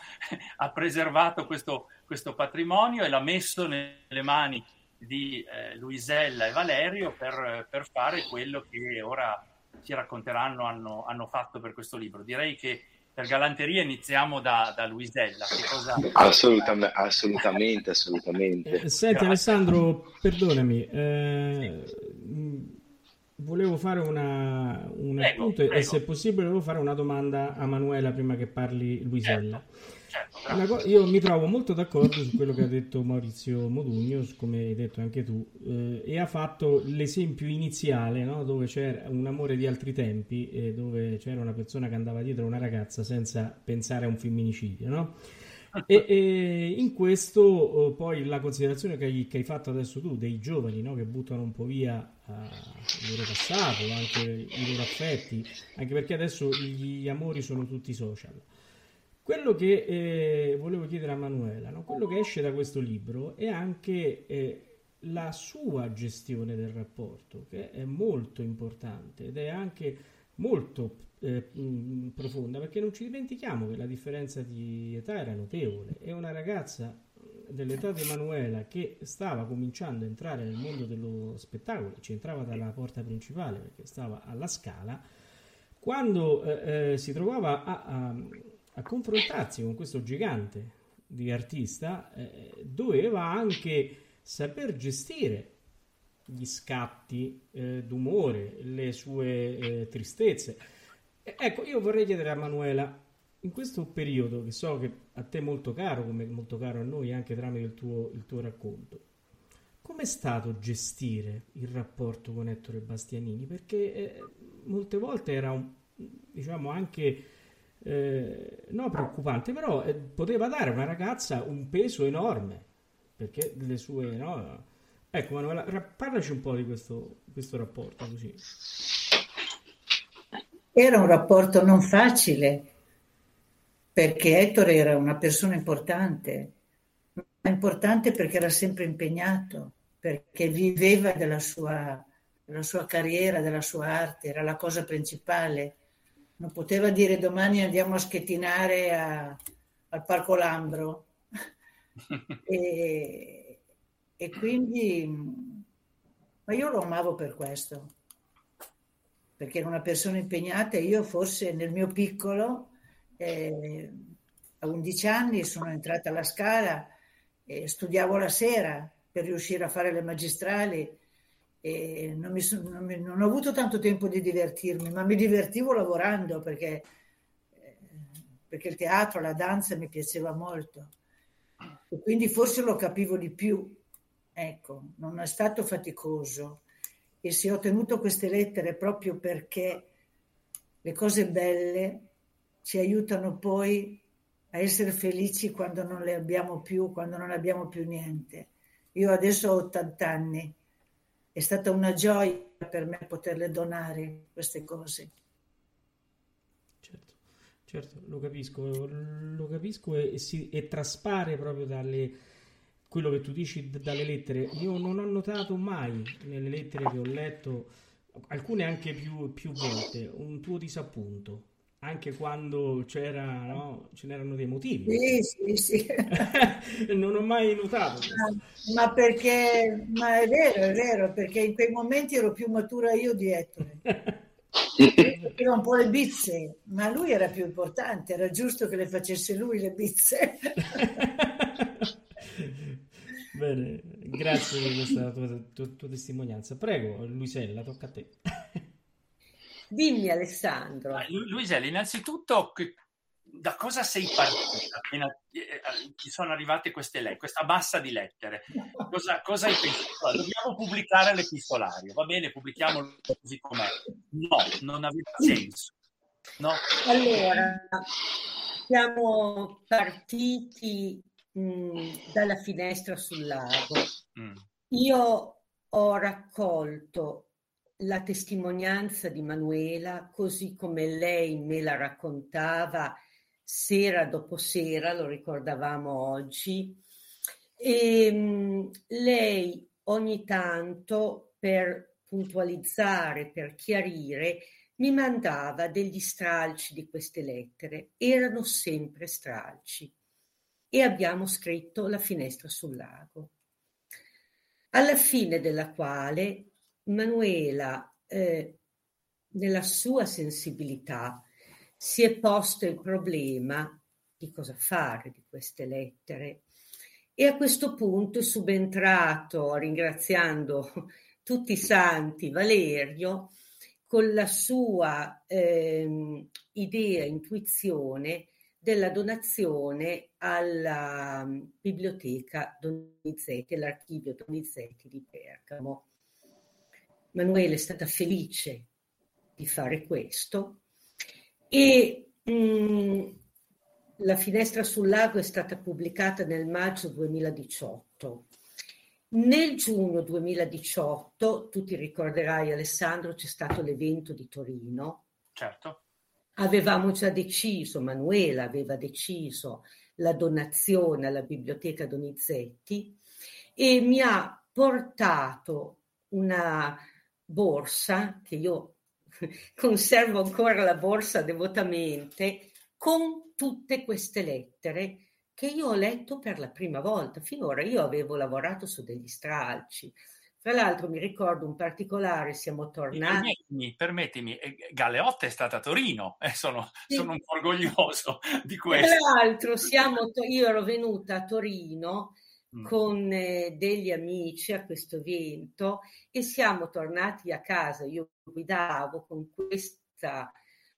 ha preservato questo, questo, patrimonio e l'ha messo nelle mani di eh, Luisella e Valerio per, per, fare quello che ora ci racconteranno hanno, hanno, fatto per questo libro. Direi che per galanteria iniziamo da, da Luisella. Cosa... Assolutamente, assolutamente, assolutamente. Eh, senti Alessandro, perdonami. Eh, volevo fare una, un appunto e se possibile volevo fare una domanda a Manuela prima che parli Luisella. Certo, certo, co- io mi trovo molto d'accordo su quello che ha detto Maurizio Modugno, come hai detto anche tu, eh, e ha fatto l'esempio iniziale no? dove c'era un amore di altri tempi e dove c'era una persona che andava dietro una ragazza senza pensare a un femminicidio. No? E, e, in questo oh, poi la considerazione che hai, che hai, fatto adesso tu dei giovani no? che buttano un po' via uh, il loro passato, anche i loro affetti, anche perché adesso gli amori sono tutti social. Quello che eh, volevo chiedere a Manuela, no? quello che esce da questo libro è anche eh, la sua gestione del rapporto, che è molto importante ed è anche molto eh, profonda, perché non ci dimentichiamo che la differenza di età era notevole e una ragazza dell'età di Emanuela che stava cominciando a entrare nel mondo dello spettacolo, ci entrava dalla porta principale perché stava alla scala, quando eh, eh, si trovava a, a, a, confrontarsi con questo gigante di artista, eh, doveva anche saper gestire gli scatti eh, d'umore, le sue eh, tristezze. Ecco, io vorrei chiedere a Manuela, in questo periodo che so che a te è molto caro, come molto caro a noi anche tramite il tuo, il tuo racconto, com'è stato gestire il rapporto con Ettore Bastianini? Perché eh, molte volte era un, diciamo anche eh, no preoccupante, però eh, poteva dare a una ragazza un peso enorme perché le sue no, ecco Manuela, parlaci un po' di questo, questo rapporto così. Era un rapporto non facile, perché Ettore era una persona importante, ma importante perché era sempre impegnato, perché viveva della sua, della sua carriera, della sua arte, era la cosa principale. Non poteva dire domani andiamo a schettinare a, al Parco Lambro. e, e quindi, ma io lo amavo per questo perché era una persona impegnata e io forse nel mio piccolo, eh, a 11 anni, sono entrata alla Scala e studiavo la sera per riuscire a fare le magistrali e non, so, non, mi, non ho avuto tanto tempo di divertirmi, ma mi divertivo lavorando perché, eh, perché il teatro, la danza mi piaceva molto e quindi forse lo capivo di più. Ecco, non è stato faticoso e se ho tenuto queste lettere proprio perché le cose belle ci aiutano poi a essere felici quando non le abbiamo più, quando non abbiamo più niente. Io adesso ho 80 anni, è stata una gioia per me poterle donare queste cose. certo, lo capisco, lo capisco e, si, e traspare proprio dalle, quello che tu dici d- dalle lettere. Io non ho notato mai nelle lettere che ho letto, alcune anche più, più volte, un tuo disappunto anche quando c'era, no, ce n'erano dei motivi. Sì, sì, sì. non ho mai notato. Ma, ma, perché, ma è vero, è vero, perché in quei momenti ero più matura io di Ettore. Era un po' le bizze, ma lui era più importante, era giusto che le facesse lui le bizze. Bene, grazie per questa tua, tua, tua testimonianza. Prego, Luisella, tocca a te. Dimmi Alessandro. Luisella, innanzitutto da cosa sei partita appena eh, eh, ti sono arrivate queste lettere, questa massa di lettere? Cosa, cosa hai pensato? Dobbiamo pubblicare l'epistolario, va bene, pubblichiamolo così com'è. No, non aveva senso. No. Allora, siamo partiti mh, dalla finestra sul lago. Mm. Io ho raccolto la testimonianza di Manuela, così come lei me la raccontava sera dopo sera, lo ricordavamo oggi, e ehm, lei ogni tanto per puntualizzare, per chiarire, mi mandava degli stralci di queste lettere. Erano sempre stralci. E abbiamo scritto La finestra sul lago, alla fine della quale Manuela, eh, nella sua sensibilità, si è posto il problema di cosa fare di queste lettere e a questo punto è subentrato, ringraziando tutti i santi, Valerio, con la sua eh, idea, intuizione della donazione alla mm, biblioteca Donizetti, all'archivio Donizetti di Bergamo. Manuela è stata felice di fare questo e mh, mm, la finestra sul lago è stata pubblicata nel maggio 2018. Nel giugno 2018, tu ti ricorderai Alessandro, c'è stato l'evento di Torino. Certo. Avevamo già deciso, Manuela aveva deciso la donazione alla biblioteca Donizetti e mi ha portato una borsa, che io conservo ancora la borsa devotamente, con tutte queste lettere che io ho letto per la prima volta. Finora io avevo lavorato su degli stralci. Tra l'altro mi ricordo un particolare, siamo tornati... Permettimi, permettimi eh, Galeotta è stata a Torino, eh, sono, sì. sono, un po' orgoglioso di questo. Tra l'altro siamo, io ero venuta a Torino Mm. con eh, degli amici a questo evento e siamo tornati a casa. Io guidavo con questa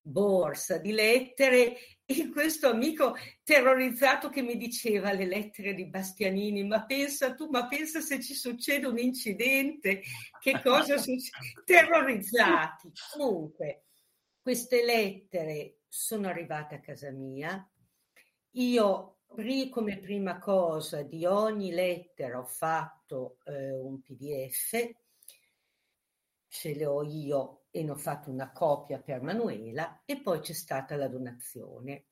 borsa di lettere e questo amico terrorizzato che mi diceva le lettere di Bastianini, ma pensa tu, ma pensa se ci succede un incidente, che cosa succede? Terrorizzati. Comunque, queste lettere sono arrivate a casa mia. Io come prima cosa di ogni lettera ho fatto eh, un PDF, ce le ho io e ne ho fatto una copia per Manuela e poi c'è stata la donazione.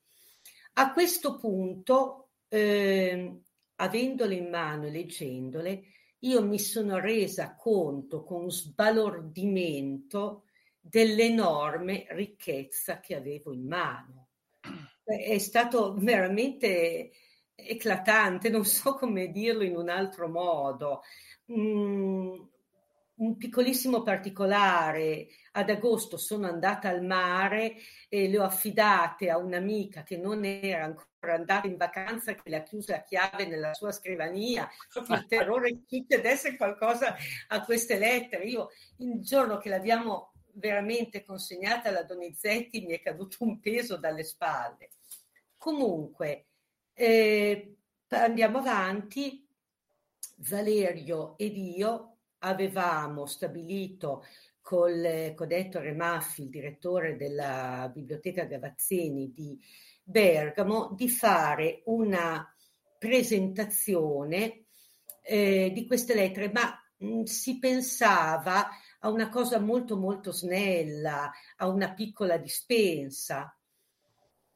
A questo punto, eh, avendole in mano e leggendole, io mi sono resa conto con sbalordimento dell'enorme ricchezza che avevo in mano è stato veramente eclatante, non so come dirlo in un altro modo. Mm, un piccolissimo particolare, ad agosto sono andata al mare e le ho affidate a un'amica che non era ancora andata in vacanza, che le ha chiuse a chiave nella sua scrivania, il terrore che succedesse qualcosa a queste lettere. Io il giorno che l'abbiamo veramente consegnata alla Donizetti mi è caduto un peso dalle spalle. Comunque, eh, andiamo avanti. Valerio ed io avevamo stabilito col, con Ettore Maffi, il direttore della Biblioteca Gavazzini di Bergamo, di fare una presentazione eh, di queste lettere, ma mh, mm, si pensava a una cosa molto molto snella, a una piccola dispensa.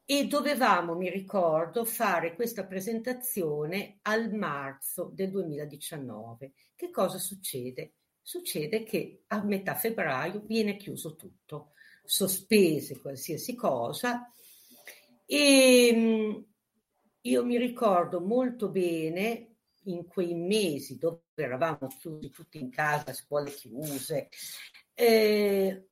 E dovevamo, mi ricordo, fare questa presentazione al marzo del 2019. Che cosa succede? Succede che a metà febbraio viene chiuso tutto, sospese qualsiasi cosa e mm, io mi ricordo molto bene in quei mesi dove eravamo chiusi tutti in casa, scuole chiuse, eh,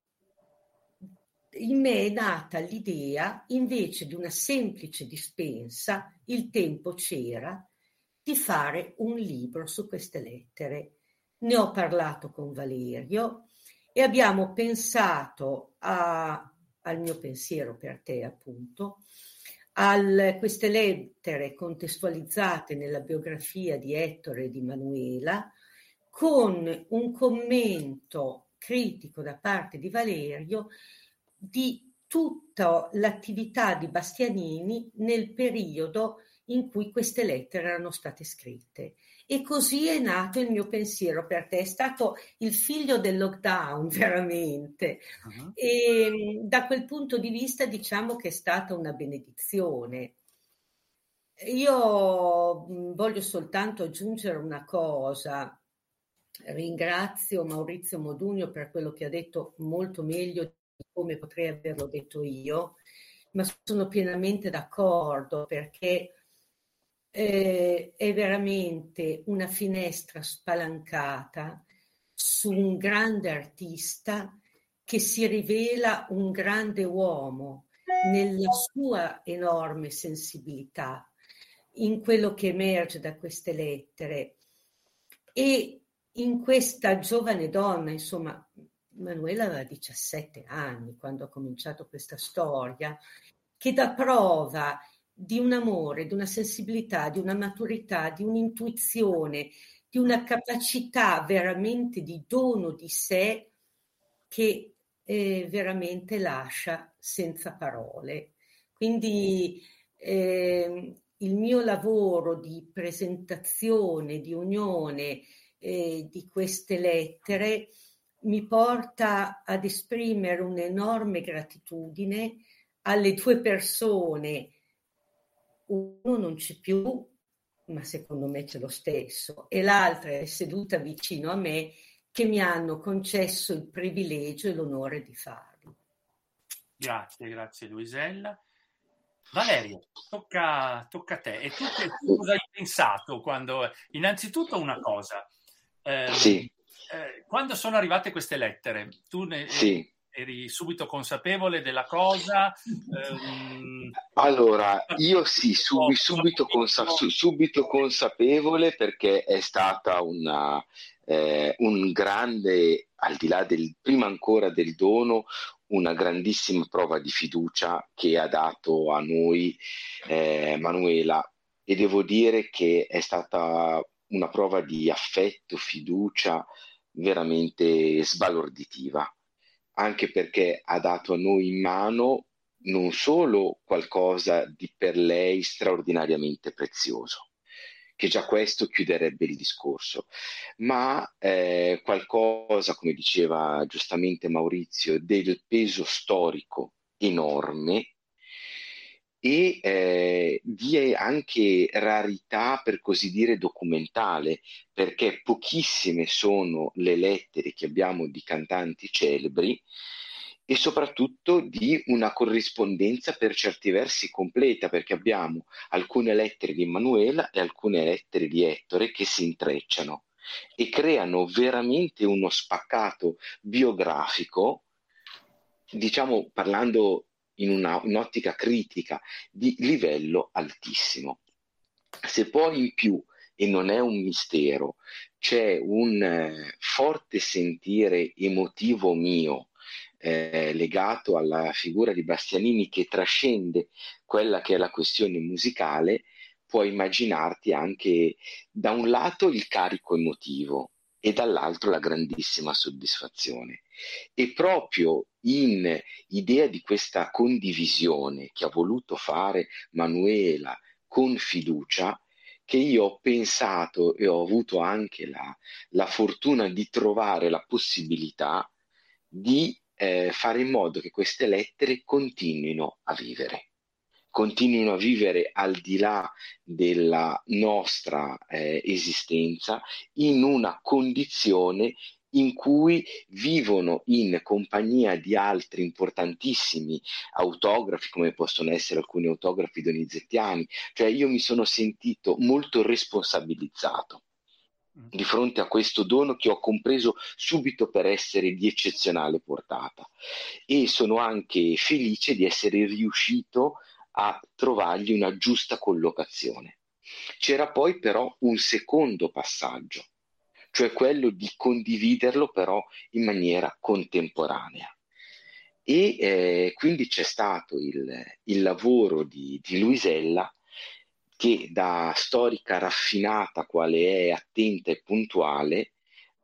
in me è nata l'idea, invece di una semplice dispensa, il tempo c'era, di fare un libro su queste lettere. Ne ho parlato con Valerio e abbiamo pensato a, al mio pensiero per te, appunto, a queste lettere contestualizzate nella biografia di Ettore e di Manuela, con un commento critico da parte di Valerio di tutta l'attività di Bastianini nel periodo in cui queste lettere erano state scritte. E così è nato il mio pensiero per te, è stato il figlio del lockdown veramente. Uh-huh. E da quel punto di vista diciamo che è stata una benedizione. Io voglio soltanto aggiungere una cosa. Ringrazio Maurizio Modugno per quello che ha detto molto meglio come potrei averlo detto io, ma sono pienamente d'accordo perché eh, è veramente una finestra spalancata su un grande artista che si rivela un grande uomo nella sua enorme sensibilità, in quello che emerge da queste lettere. E in questa giovane donna, insomma, Manuela aveva 17 anni quando ha cominciato questa storia, che dà prova di un amore, di una sensibilità, di una maturità, di un'intuizione, di una capacità veramente di dono di sé che eh, veramente lascia senza parole. Quindi eh, il mio lavoro di presentazione, di unione eh, di queste lettere mi porta ad esprimere un'enorme gratitudine alle due persone. Uno non c'è più, ma secondo me c'è lo stesso, e l'altra è seduta vicino a me che mi hanno concesso il privilegio e l'onore di farlo. Grazie, grazie Luisella. Valerio, tocca, tocca a te. E tu, tu cosa hai pensato quando... Innanzitutto una cosa. Eh, sì eh, quando sono arrivate queste lettere, tu ne, sì. eri subito consapevole della cosa? Ehm... Allora, io sì, sub, subito, consa- subito, consapevole perché è stata una, eh, un grande, al di là del, prima ancora del dono, una grandissima prova di fiducia che ha dato a noi eh, Manuela e devo dire che è stata una prova di affetto, fiducia, veramente sbalorditiva, anche perché ha dato a noi in mano non solo qualcosa di per lei straordinariamente prezioso, che già questo chiuderebbe il discorso, ma eh, qualcosa, come diceva giustamente Maurizio, del peso storico enorme e eh, di anche rarità, per così dire, documentale, perché pochissime sono le lettere che abbiamo di cantanti celebri e soprattutto di una corrispondenza per certi versi completa, perché abbiamo alcune lettere di Emanuela e alcune lettere di Ettore che si intrecciano e creano veramente uno spaccato biografico, diciamo parlando in una, un'ottica critica di livello altissimo. Se poi in più, e non è un mistero, c'è un eh, forte sentire emotivo mio eh, legato alla figura di Bastianini che trascende quella che è la questione musicale, puoi immaginarti anche da un lato il carico emotivo e dall'altro la grandissima soddisfazione. E proprio in idea di questa condivisione che ha voluto fare Manuela con fiducia, che io ho pensato e ho avuto anche la, la fortuna di trovare la possibilità di eh, fare in modo che queste lettere continuino a vivere continuino a vivere al di là della nostra eh, esistenza in una condizione in cui vivono in compagnia di altri importantissimi autografi, come possono essere alcuni autografi donizettiani. Cioè io mi sono sentito molto responsabilizzato di fronte a questo dono che ho compreso subito per essere di eccezionale portata e sono anche felice di essere riuscito a trovargli una giusta collocazione. C'era poi però un secondo passaggio, cioè quello di condividerlo però in maniera contemporanea. E eh, quindi c'è stato il, il lavoro di, di Luisella che da storica raffinata quale è attenta e puntuale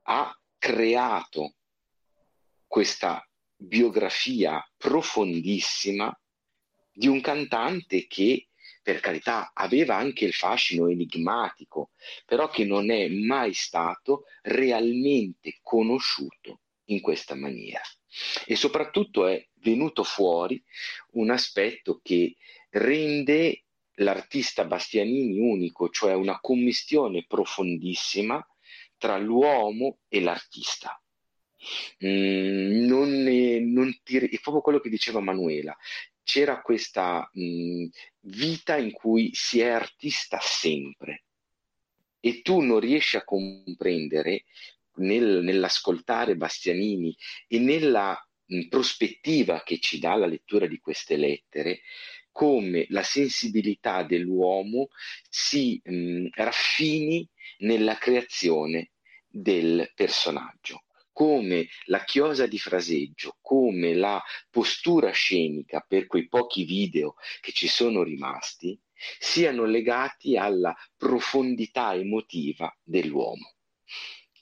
ha creato questa biografia profondissima di un cantante che per carità aveva anche il fascino enigmatico, però che non è mai stato realmente conosciuto in questa maniera. E soprattutto è venuto fuori un aspetto che rende l'artista Bastianini unico, cioè una commistione profondissima tra l'uomo e l'artista. Mm, non non ti, è proprio quello che diceva Manuela, c'era questa mh, vita in cui si è artista sempre. E tu non riesci a comprendere nel, nell'ascoltare Bastianini e nella mh, prospettiva che ci dà la lettura di queste lettere come la sensibilità dell'uomo si mh, raffini nella creazione del personaggio come la chiosa di fraseggio, come la postura scenica per quei pochi video che ci sono rimasti, siano legati alla profondità emotiva dell'uomo.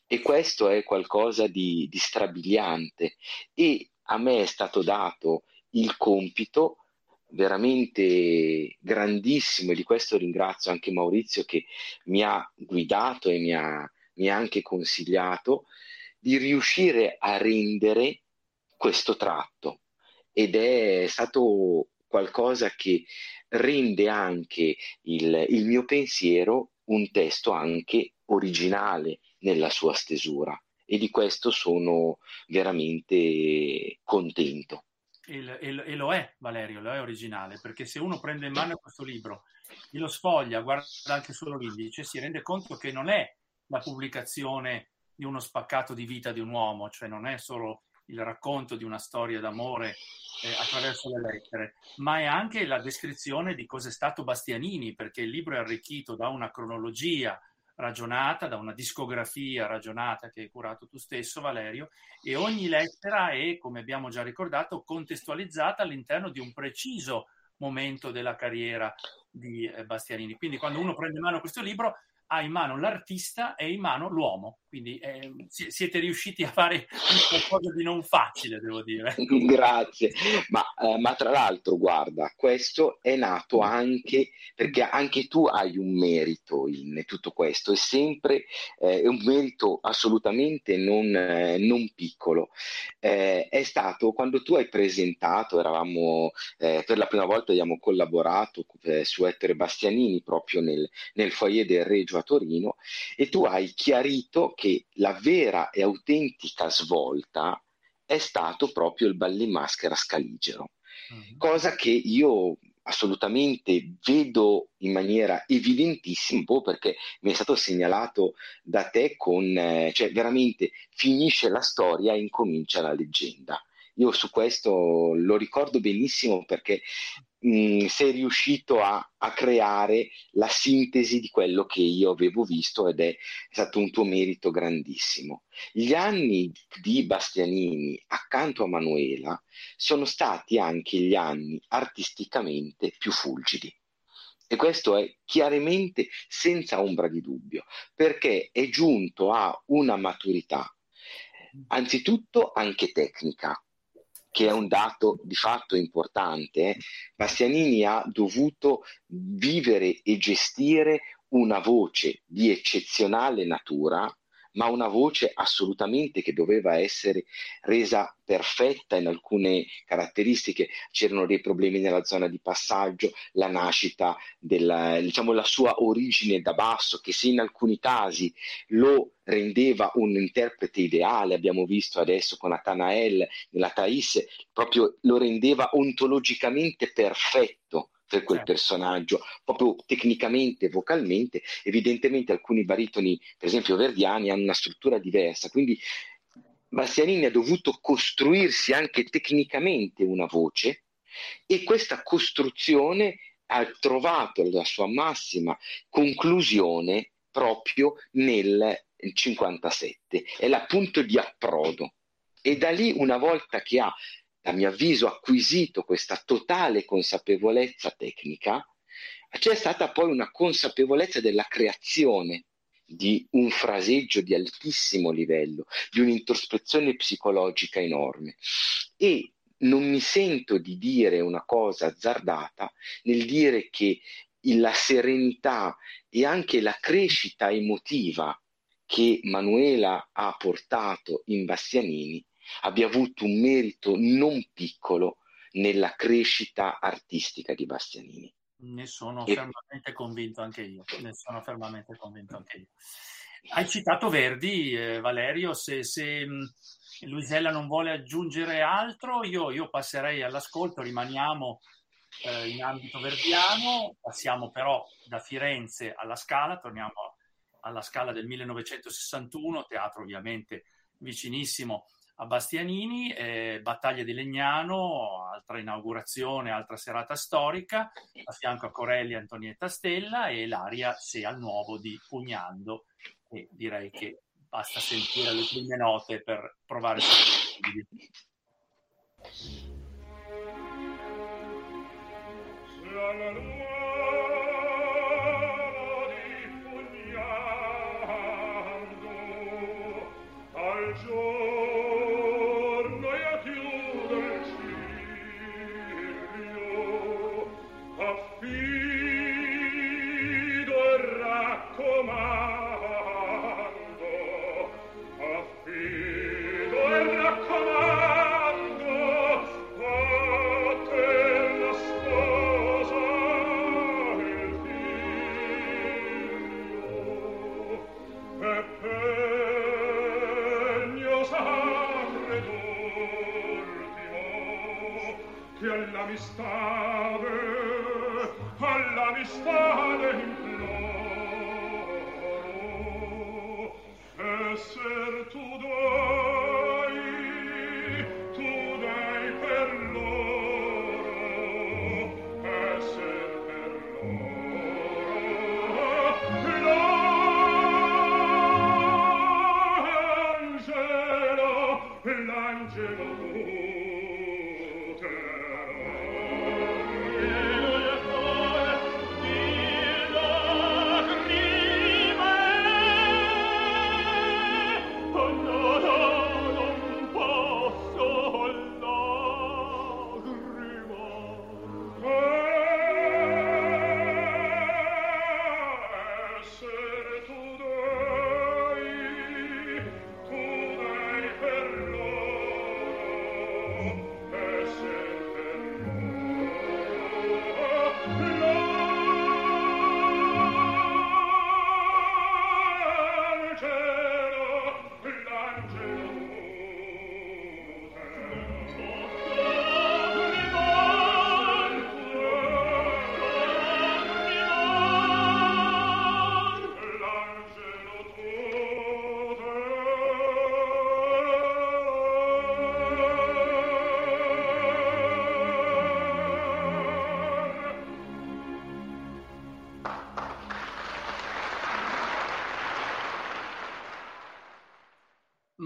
E questo è qualcosa di, di strabiliante e a me è stato dato il compito veramente grandissimo e di questo ringrazio anche Maurizio che mi ha guidato e mi ha, mi ha anche consigliato di riuscire a rendere questo tratto ed è stato qualcosa che rende anche il, il mio pensiero un testo anche originale nella sua stesura e di questo sono veramente contento. E, e, lo è, Valerio, lo è originale, perché se uno prende in mano questo libro e lo sfoglia, guarda anche solo l'indice, si rende conto che non è la pubblicazione di uno spaccato di vita di un uomo, cioè non è solo il racconto di una storia d'amore eh, attraverso le lettere, ma è anche la descrizione di cos'è stato Bastianini, perché il libro è arricchito da una cronologia ragionata, da una discografia ragionata che hai curato tu stesso, Valerio, e ogni lettera è, come abbiamo già ricordato, contestualizzata all'interno di un preciso momento della carriera di eh, Bastianini. Quindi quando uno prende in mano questo libro ha in mano l'artista e in mano l'uomo, quindi eh, siete riusciti a fare qualcosa di non facile, devo dire. Grazie, ma, eh, ma, tra l'altro, guarda, questo è nato anche perché anche tu hai un merito in tutto questo, è sempre eh, un merito assolutamente non, eh, non piccolo. Eh, è stato quando tu hai presentato, eravamo eh, per la prima volta abbiamo collaborato su Ettore Bastianini proprio nel, nel foyer del Regio a Torino e tu hai chiarito che la vera e autentica svolta è stato proprio il ballo in maschera scaligero, mm-hmm. cosa che io assolutamente vedo in maniera evidentissima perché mi è stato segnalato da te con, eh, cioè veramente finisce la storia e incomincia la leggenda. Io su questo lo ricordo benissimo perché mh, sei riuscito a, a, creare la sintesi di quello che io avevo visto ed è, è stato un tuo merito grandissimo. Gli anni di Bastianini accanto a Manuela sono stati anche gli anni artisticamente più fulgidi. E questo è chiaramente senza ombra di dubbio, perché è giunto a una maturità, anzitutto anche tecnica, che è un dato di fatto importante, Bastianini ha dovuto vivere e gestire una voce di eccezionale natura ma una voce assolutamente che doveva essere resa perfetta in alcune caratteristiche. C'erano dei problemi nella zona di passaggio, la nascita, della, diciamo, la sua origine da basso, che se in alcuni casi lo rendeva un interprete ideale, abbiamo visto adesso con Atanael nella Thais, proprio lo rendeva ontologicamente perfetto per quel certo. personaggio, proprio tecnicamente, vocalmente, evidentemente alcuni baritoni, per esempio verdiani, hanno una struttura diversa, quindi Bastianini ha dovuto costruirsi anche tecnicamente una voce e questa costruzione ha trovato la sua massima conclusione proprio nel 57, è la punto di approdo. E da lì, una volta che ha a mio avviso, acquisito questa totale consapevolezza tecnica, c'è stata poi una consapevolezza della creazione di un fraseggio di altissimo livello, di un'introspezione psicologica enorme. E non mi sento di dire una cosa azzardata nel dire che la serenità e anche la crescita emotiva che Manuela ha portato in Bastianini abbia avuto un merito non piccolo nella crescita artistica di Bastianini. Ne sono e... fermamente convinto anche io. Ne sono fermamente convinto anche io. Hai citato Verdi, eh, Valerio, se, se mh, Luisella non vuole aggiungere altro, io, io passerei all'ascolto, rimaniamo eh, in ambito verdiano, passiamo però da Firenze alla Scala, torniamo alla Scala del 1961, teatro ovviamente vicinissimo a Bastianini, eh, Battaglia di Legnano, altra inaugurazione, altra serata storica, a fianco a Corelli Antonietta Stella e l'aria Se al nuovo di Pugnando. E direi che basta sentire le prime note per provare. Se alla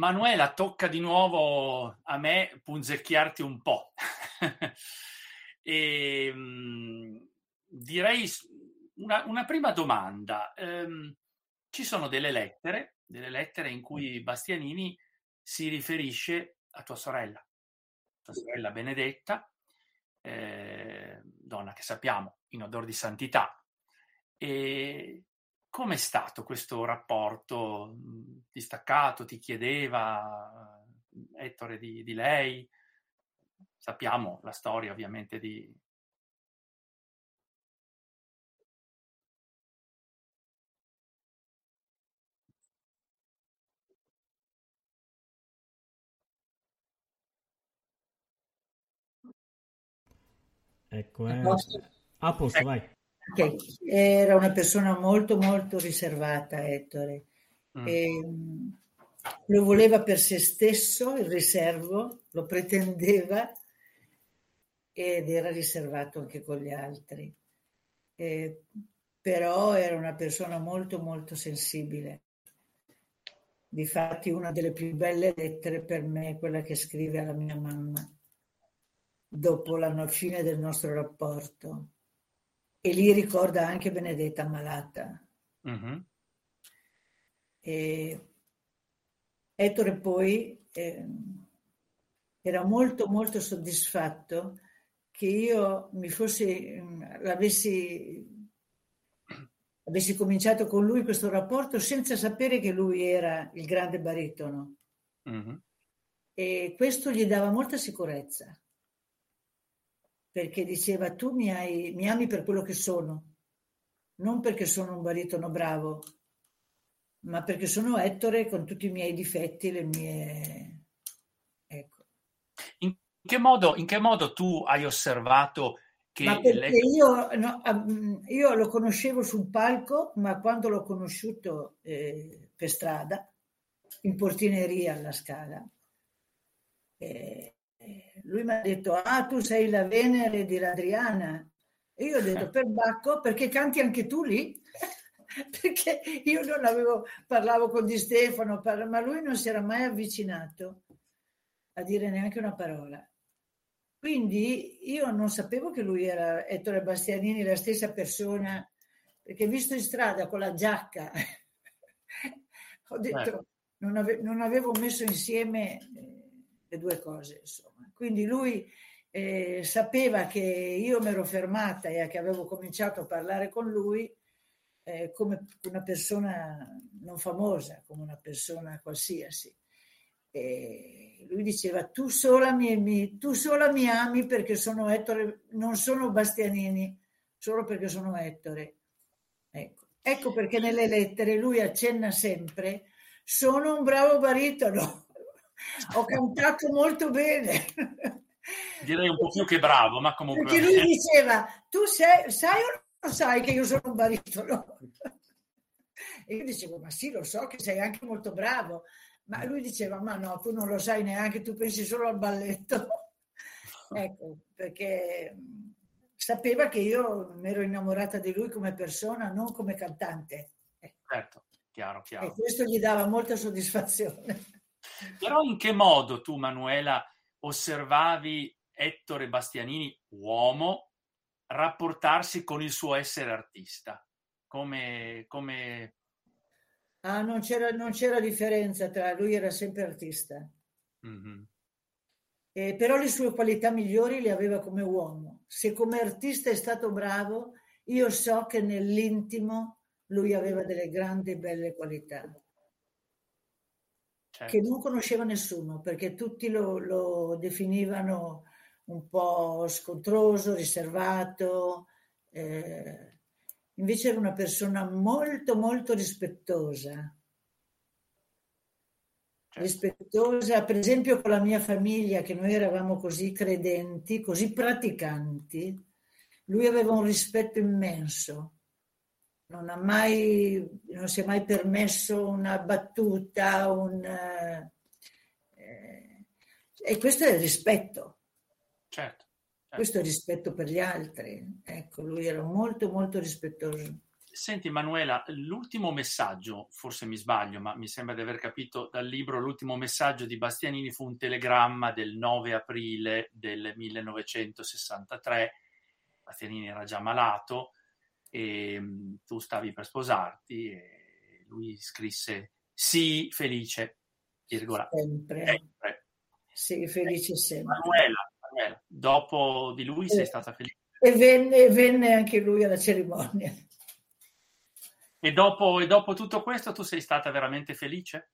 Manuela, tocca di nuovo a me punzecchiarti un po'. e, ehm, mh, direi una, una, prima domanda. Um, ci sono delle lettere, delle lettere in cui Bastianini si riferisce a tua sorella, tua sorella Benedetta, eh, donna che sappiamo in odor di santità. E com'è stato questo rapporto distaccato? Ti chiedeva Ettore di, di lei? Sappiamo la storia ovviamente di, Ecco, A eh. posto? A posto, vai. Ok, Era una persona molto molto riservata, Ettore. Mm. E, mh, lo voleva per se stesso, il riservo, lo pretendeva ed era riservato anche con gli altri. Eh, però era una persona molto molto sensibile. Difatti una delle più belle lettere per me è quella che scrive alla mia mamma dopo la fine del nostro rapporto. E lì ricorda anche Benedetta malata. Mhm. E Ettore poi ehm, era molto molto soddisfatto che io mi fossi, mh, l'avessi, avessi cominciato con lui questo rapporto senza sapere che lui era il grande baritono. Mhm. E questo gli dava molta sicurezza, perché diceva tu mi, hai- mi ami per quello che sono, non perché sono un baritono bravo, ma perché sono Ettore con tutti i miei difetti, le mie... Ecco. In che modo, in che modo tu hai osservato che Ma perché lei... io, no, io lo conoscevo sul palco, ma quando l'ho conosciuto eh, per strada, in portineria alla Scala, eh, lui mi ha detto, ah, tu sei la Venere di Adriana. E io ho detto, per Bacco, perché canti anche tu lì? perché io non avevo, parlavo con Di Stefano, parla- ma lui non si era mai avvicinato a dire neanche una parola. Quindi io non sapevo che lui era Ettore Bastianini, la stessa persona, perché visto in strada con la giacca, ho detto, Certo. non, ave- non avevo messo insieme eh, le due cose, insomma. Quindi lui eh, sapeva che io mi ero fermata e che avevo cominciato a parlare con lui eh, come una persona non famosa, come una persona qualsiasi. E lui diceva tu sola mi, mi- tu sola mi ami perché sono Ettore, non sono Bastianini, solo perché sono Ettore. Ecco. Ecco perché nelle lettere lui accenna sempre sono un bravo baritono, ho cantato molto bene. Direi un po' più che bravo, ma comunque... Perché lui diceva, tu sei, sai o non sai che io sono un baritono? E io dicevo, ma sì, lo so che sei anche molto bravo. Ma lui diceva, ma no, tu non lo sai neanche, tu pensi solo al balletto. ecco, perché sapeva che io mi ero innamorata di lui come persona, non come cantante. Certo, chiaro, E chiaro. questo gli dava molta soddisfazione. Però in che modo tu, Manuela, osservavi Ettore Bastianini, uomo, rapportarsi con il suo essere artista? Come, come... Ah, non c'era, non c'era differenza tra lui, era sempre artista. Mhm. Eh, però le sue qualità migliori le aveva come uomo. Se come artista è stato bravo, io so che nell'intimo lui aveva delle grandi belle qualità Certo. che non conosceva nessuno perché tutti lo, lo definivano un po' scontroso, riservato. eh, invece era una persona molto, molto rispettosa. Certo. rispettosa, per esempio con la mia famiglia, che noi eravamo così credenti, così praticanti, lui aveva un rispetto immenso. Non, ha mai, non si è mai permesso una battuta, un, eh, e questo è il rispetto, Certo, certo. questo è il rispetto per gli altri. Ecco, lui era molto, molto rispettoso. Senti Manuela, l'ultimo messaggio, forse mi sbaglio, ma mi sembra di aver capito dal libro, l'ultimo messaggio di Bastianini fu un telegramma del 9 aprile del 1963. Bastianini era già malato e mh, tu stavi per sposarti e lui scrisse sì, felice, virgola. Sempre. Sempre. Sì, felice sempre. Manuela, Manuela, dopo di lui sei Eh. stata felice? E venne, venne anche lui alla cerimonia. E dopo, e dopo tutto questo tu sei stata veramente felice?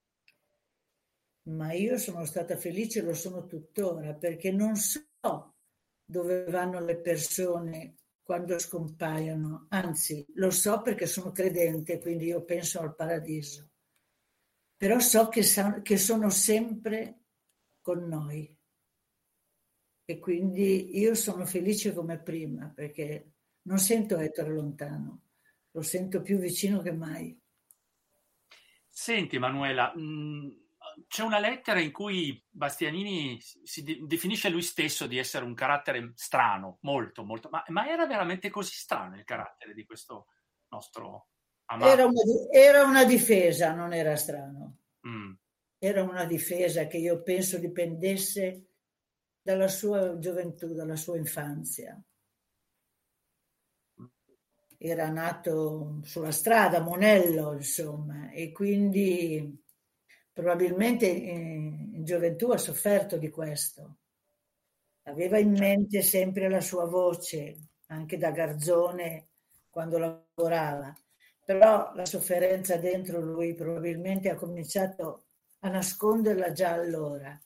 Ma io sono stata felice, lo sono tuttora, perché non so dove vanno le persone quando scompaiono, anzi lo so perché sono credente, quindi io penso al paradiso, però so che, che sono sempre con noi. E quindi io sono felice come prima perché non sento Ettore lontano, lo sento più vicino che mai. Senti Manuela, mh, c'è una lettera in cui Bastianini si de- definisce lui stesso di essere un carattere strano, molto, molto, ma, ma era veramente così strano il carattere di questo nostro amato? Era una, era una difesa, non era strano. Mm. Era una difesa che io penso dipendesse dalla sua gioventù, dalla sua infanzia. Era nato sulla strada, Monello, insomma, e quindi probabilmente in, in gioventù ha sofferto di questo. Aveva in mente sempre la sua voce, anche da garzone quando lavorava, però la sofferenza dentro lui probabilmente ha cominciato a nasconderla già allora.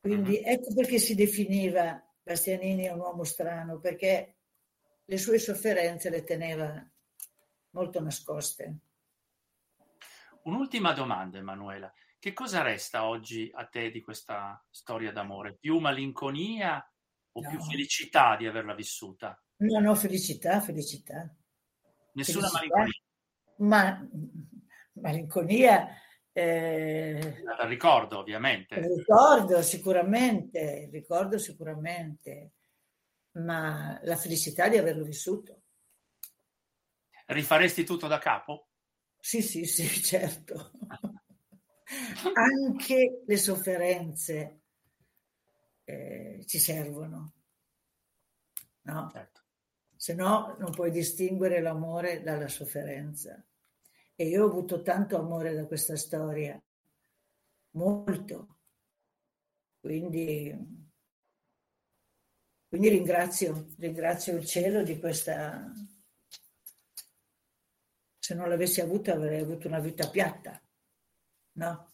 Quindi ecco perché si definiva Bastianini un uomo strano, perché le sue sofferenze le teneva molto nascoste. Un'ultima domanda, Emanuela. Che cosa resta oggi a te di questa storia d'amore? Più malinconia o No. più felicità di averla vissuta? No, no, felicità, felicità. Nessuna Felicità. malinconia. Ma malinconia, eh, La ricordo, ovviamente. ricordo sicuramente, ricordo sicuramente, ma la felicità di averlo vissuto. Rifaresti tutto da capo? Sì, sì, sì, certo. Anche le sofferenze eh, ci servono, no? Certo. Se no non puoi distinguere l'amore dalla sofferenza. E io ho avuto tanto amore da questa storia, molto. Quindi, quindi ringrazio, ringrazio il cielo di questa... Se non l'avessi avuta avrei avuto una vita piatta, no?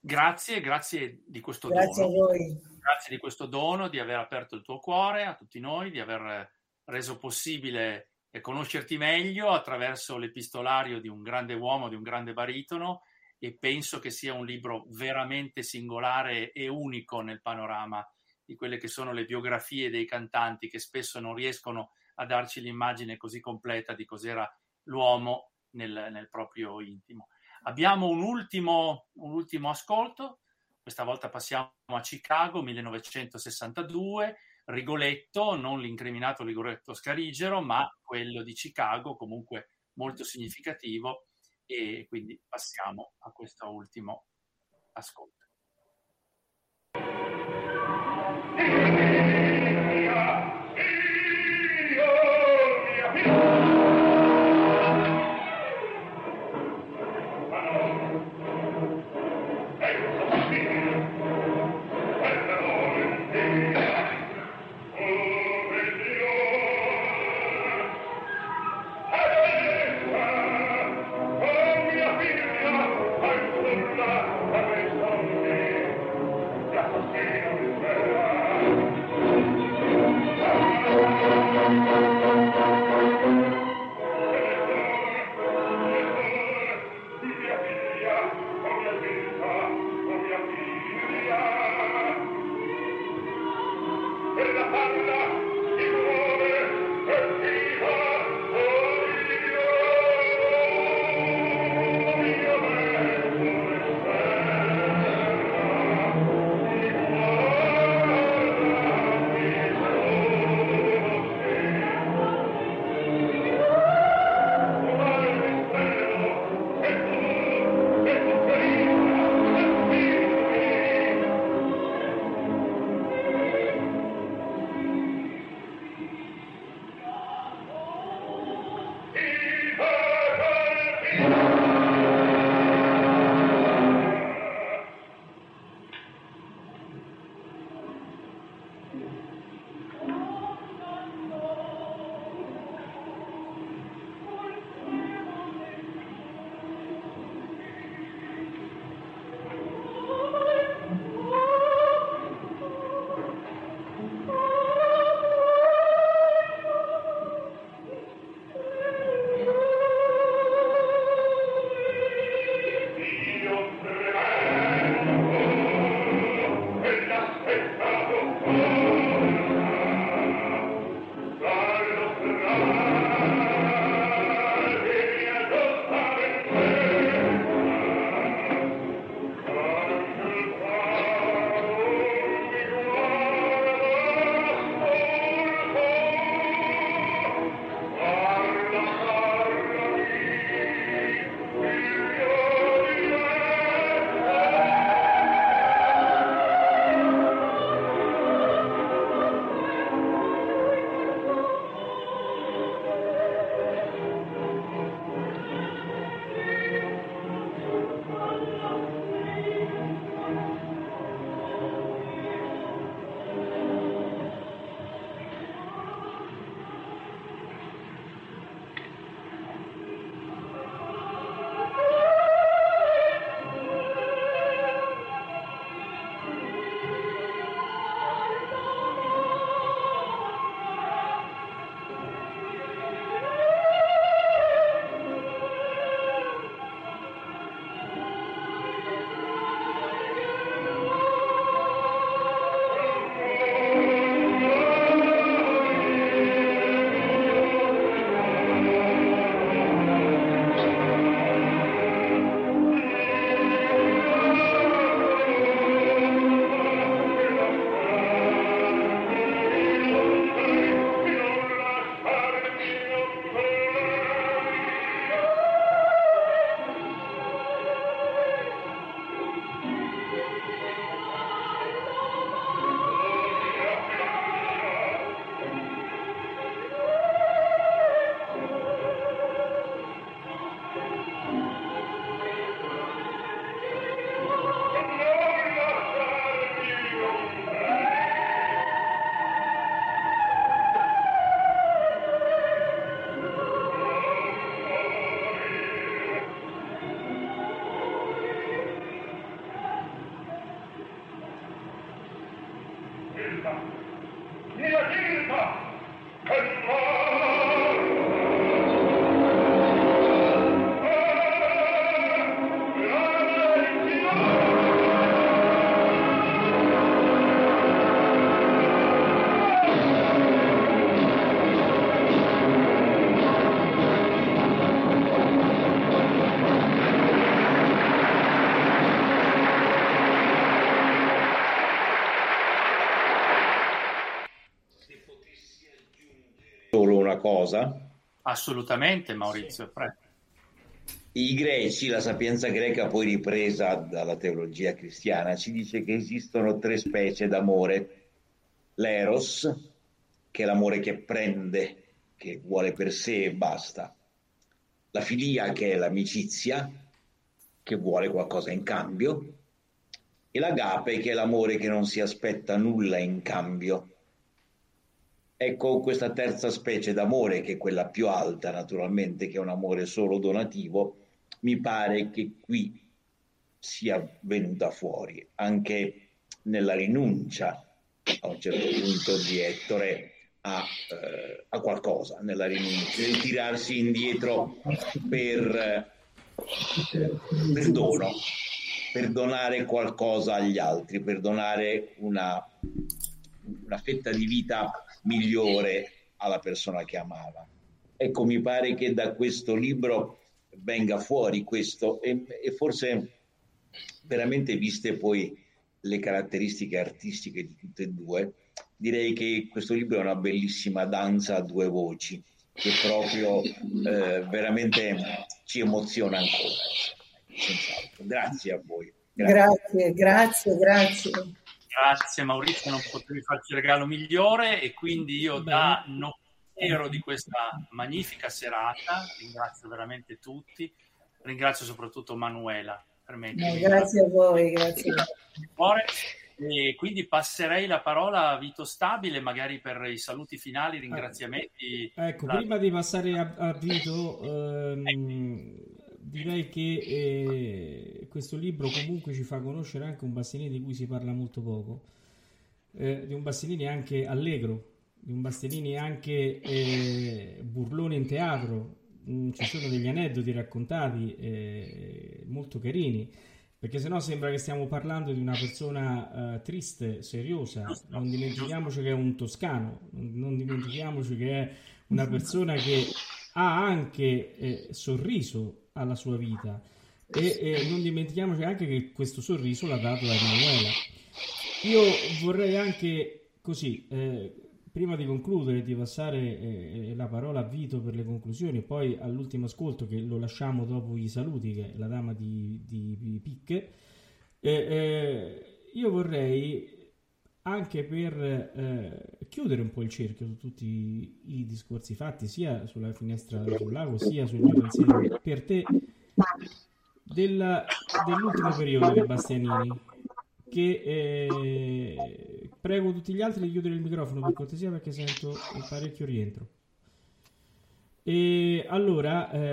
Grazie, grazie di questo Grazie a dono. voi. Grazie di questo dono, di aver aperto il tuo cuore a tutti noi, di aver reso possibile conoscerti meglio attraverso l'epistolario di un grande uomo, di un grande baritono e penso che sia un libro veramente singolare e unico nel panorama di quelle che sono le biografie dei cantanti che spesso non riescono a darci l'immagine così completa di cos'era l'uomo nel, nel proprio intimo. Abbiamo un ultimo, un ultimo ascolto, questa volta passiamo a Chicago 1962, Rigoletto, non l'incriminato Rigoletto Scarigero, ma quello di Chicago, comunque molto significativo, e quindi passiamo a questo ultimo ascolto. Cosa? Assolutamente, Maurizio. Prego. I greci, la sapienza greca poi ripresa dalla teologia cristiana, ci dice che esistono tre specie d'amore. L'eros, che è l'amore che prende, che vuole per sé e basta. La filia, che è l'amicizia, che vuole qualcosa in cambio. E l'agape, che è l'amore che non si aspetta nulla in cambio. Ecco questa terza specie d'amore, che è quella più alta naturalmente, che è un amore solo donativo, mi pare che qui sia venuta fuori anche nella rinuncia a un certo punto di Ettore a, eh, a qualcosa, nella rinuncia, nel tirarsi indietro per, per dono, per donare qualcosa agli altri, per donare una, una fetta di vita migliore alla persona che amava. Ecco, mi pare che da questo libro venga fuori questo e, e forse veramente viste poi le caratteristiche artistiche di tutte e due, direi che questo libro è una bellissima danza a due voci che proprio eh, veramente ci emoziona ancora. Grazie a voi. Grazie, grazie, grazie. Grazie Maurizio, non potevi farci il regalo migliore e quindi io da notero di questa magnifica serata ringrazio veramente tutti, ringrazio soprattutto Manuela. No, grazie a voi, grazie. E quindi passerei la parola a Vito Stabile, magari per i saluti finali, ringraziamenti. Ecco, la... prima di passare a, a Vito, ehm, direi che eh, questo libro comunque ci fa conoscere anche un Bastianini di cui si parla molto poco, eh, di un Bastianini anche allegro, di un Bastianini anche eh, burlone in teatro, Mm, ci sono degli aneddoti raccontati eh, molto carini perché sennò sembra che stiamo parlando di una persona uh, triste, seriosa. Non dimentichiamoci che è un toscano, non dimentichiamoci che è una persona che ha anche eh, sorriso alla sua vita. E, e, non dimentichiamoci anche che questo sorriso l'ha dato da Emanuela. Io vorrei anche così eh, prima di concludere, di passare eh, la parola a Vito per le conclusioni e poi all'ultimo ascolto che lo lasciamo dopo i saluti, che è la dama di, di Picche, eh, eh, io vorrei anche per eh, chiudere un po' il cerchio su tutti i, discorsi fatti, sia sulla finestra sul lago, sia sul mio pensiero, per te della, dell'ultimo periodo di Bastianini che eh, prego tutti gli altri di chiudere il microfono per cortesia perché sento un parecchio rientro. E allora, eh,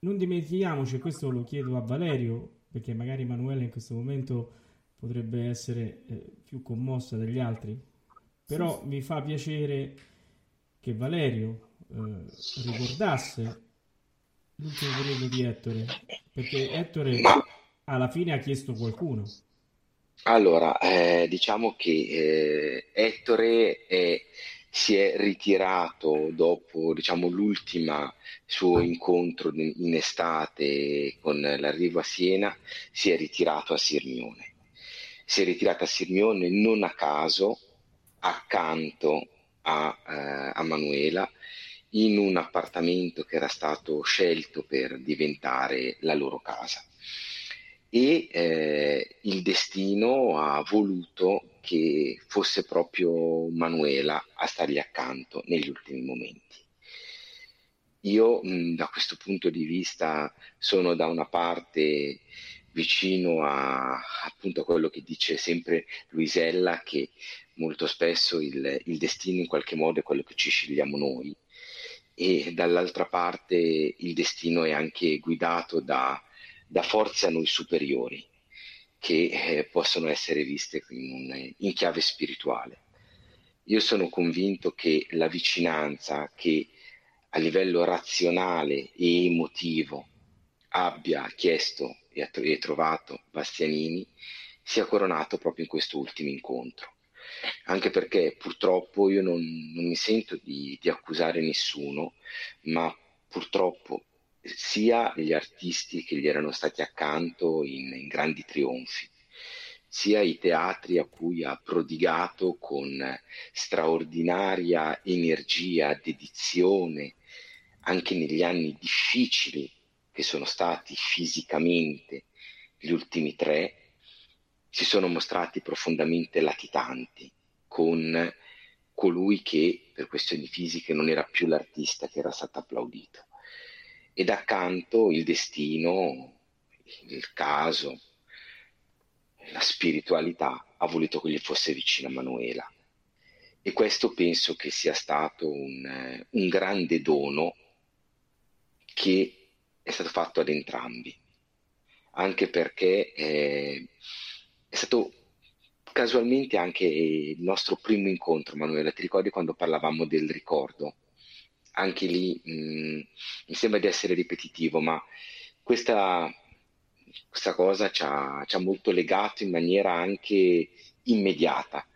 non dimentichiamoci, questo lo chiedo a Valerio, perché magari Emanuele in questo momento potrebbe essere eh, più commossa degli altri, però mi fa piacere che Valerio eh, ricordasse l'ultimo periodo di Ettore, perché Ettore alla fine ha chiesto qualcuno. Allora, eh, diciamo che eh, Ettore è, si è ritirato dopo diciamo, l'ultimo suo incontro in estate con l'arrivo a Siena, si è ritirato a Sirmione. Si è ritirato a Sirmione non a caso, accanto a, eh, a Manuela, in un appartamento che era stato scelto per diventare la loro casa e eh, il destino ha voluto che fosse proprio Manuela a stargli accanto negli ultimi momenti. Io mh, da questo punto di vista sono da una parte vicino a, appunto a quello che dice sempre Luisella, che molto spesso il, il destino in qualche modo è quello che ci scegliamo noi e dall'altra parte il destino è anche guidato da da forze a noi superiori che eh, possono essere viste in, in chiave spirituale. Io sono convinto che la vicinanza che a livello razionale e emotivo abbia chiesto e, e trovato Bastianini sia coronato proprio in questo ultimo incontro. Anche perché purtroppo io non, non mi sento di, di accusare nessuno, ma purtroppo sia gli artisti che gli erano stati accanto in, in grandi trionfi. sia i teatri a cui ha prodigato con straordinaria energia, dedizione, anche negli anni difficili che sono stati fisicamente gli ultimi tre, si sono mostrati profondamente latitanti con colui che per questioni fisiche non era più l'artista che era stato applaudito. Ed accanto il destino, il caso, la spiritualità ha voluto che gli fosse vicino a Manuela. E questo penso che sia stato un, un grande dono che è stato fatto ad entrambi, anche perché eh, è stato casualmente anche il nostro primo incontro, Manuela, ti ricordi quando parlavamo del ricordo? Anche lì mh, mm, mi sembra di essere ripetitivo, ma questa, questa cosa ci ha, ci ha molto legato in maniera anche immediata,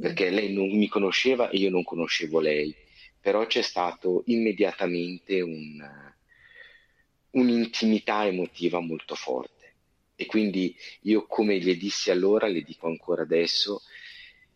perché lei non mi conosceva e io non conoscevo lei, però c'è stato immediatamente un, un'intimità emotiva molto forte. E quindi io, come le dissi allora, le dico ancora adesso,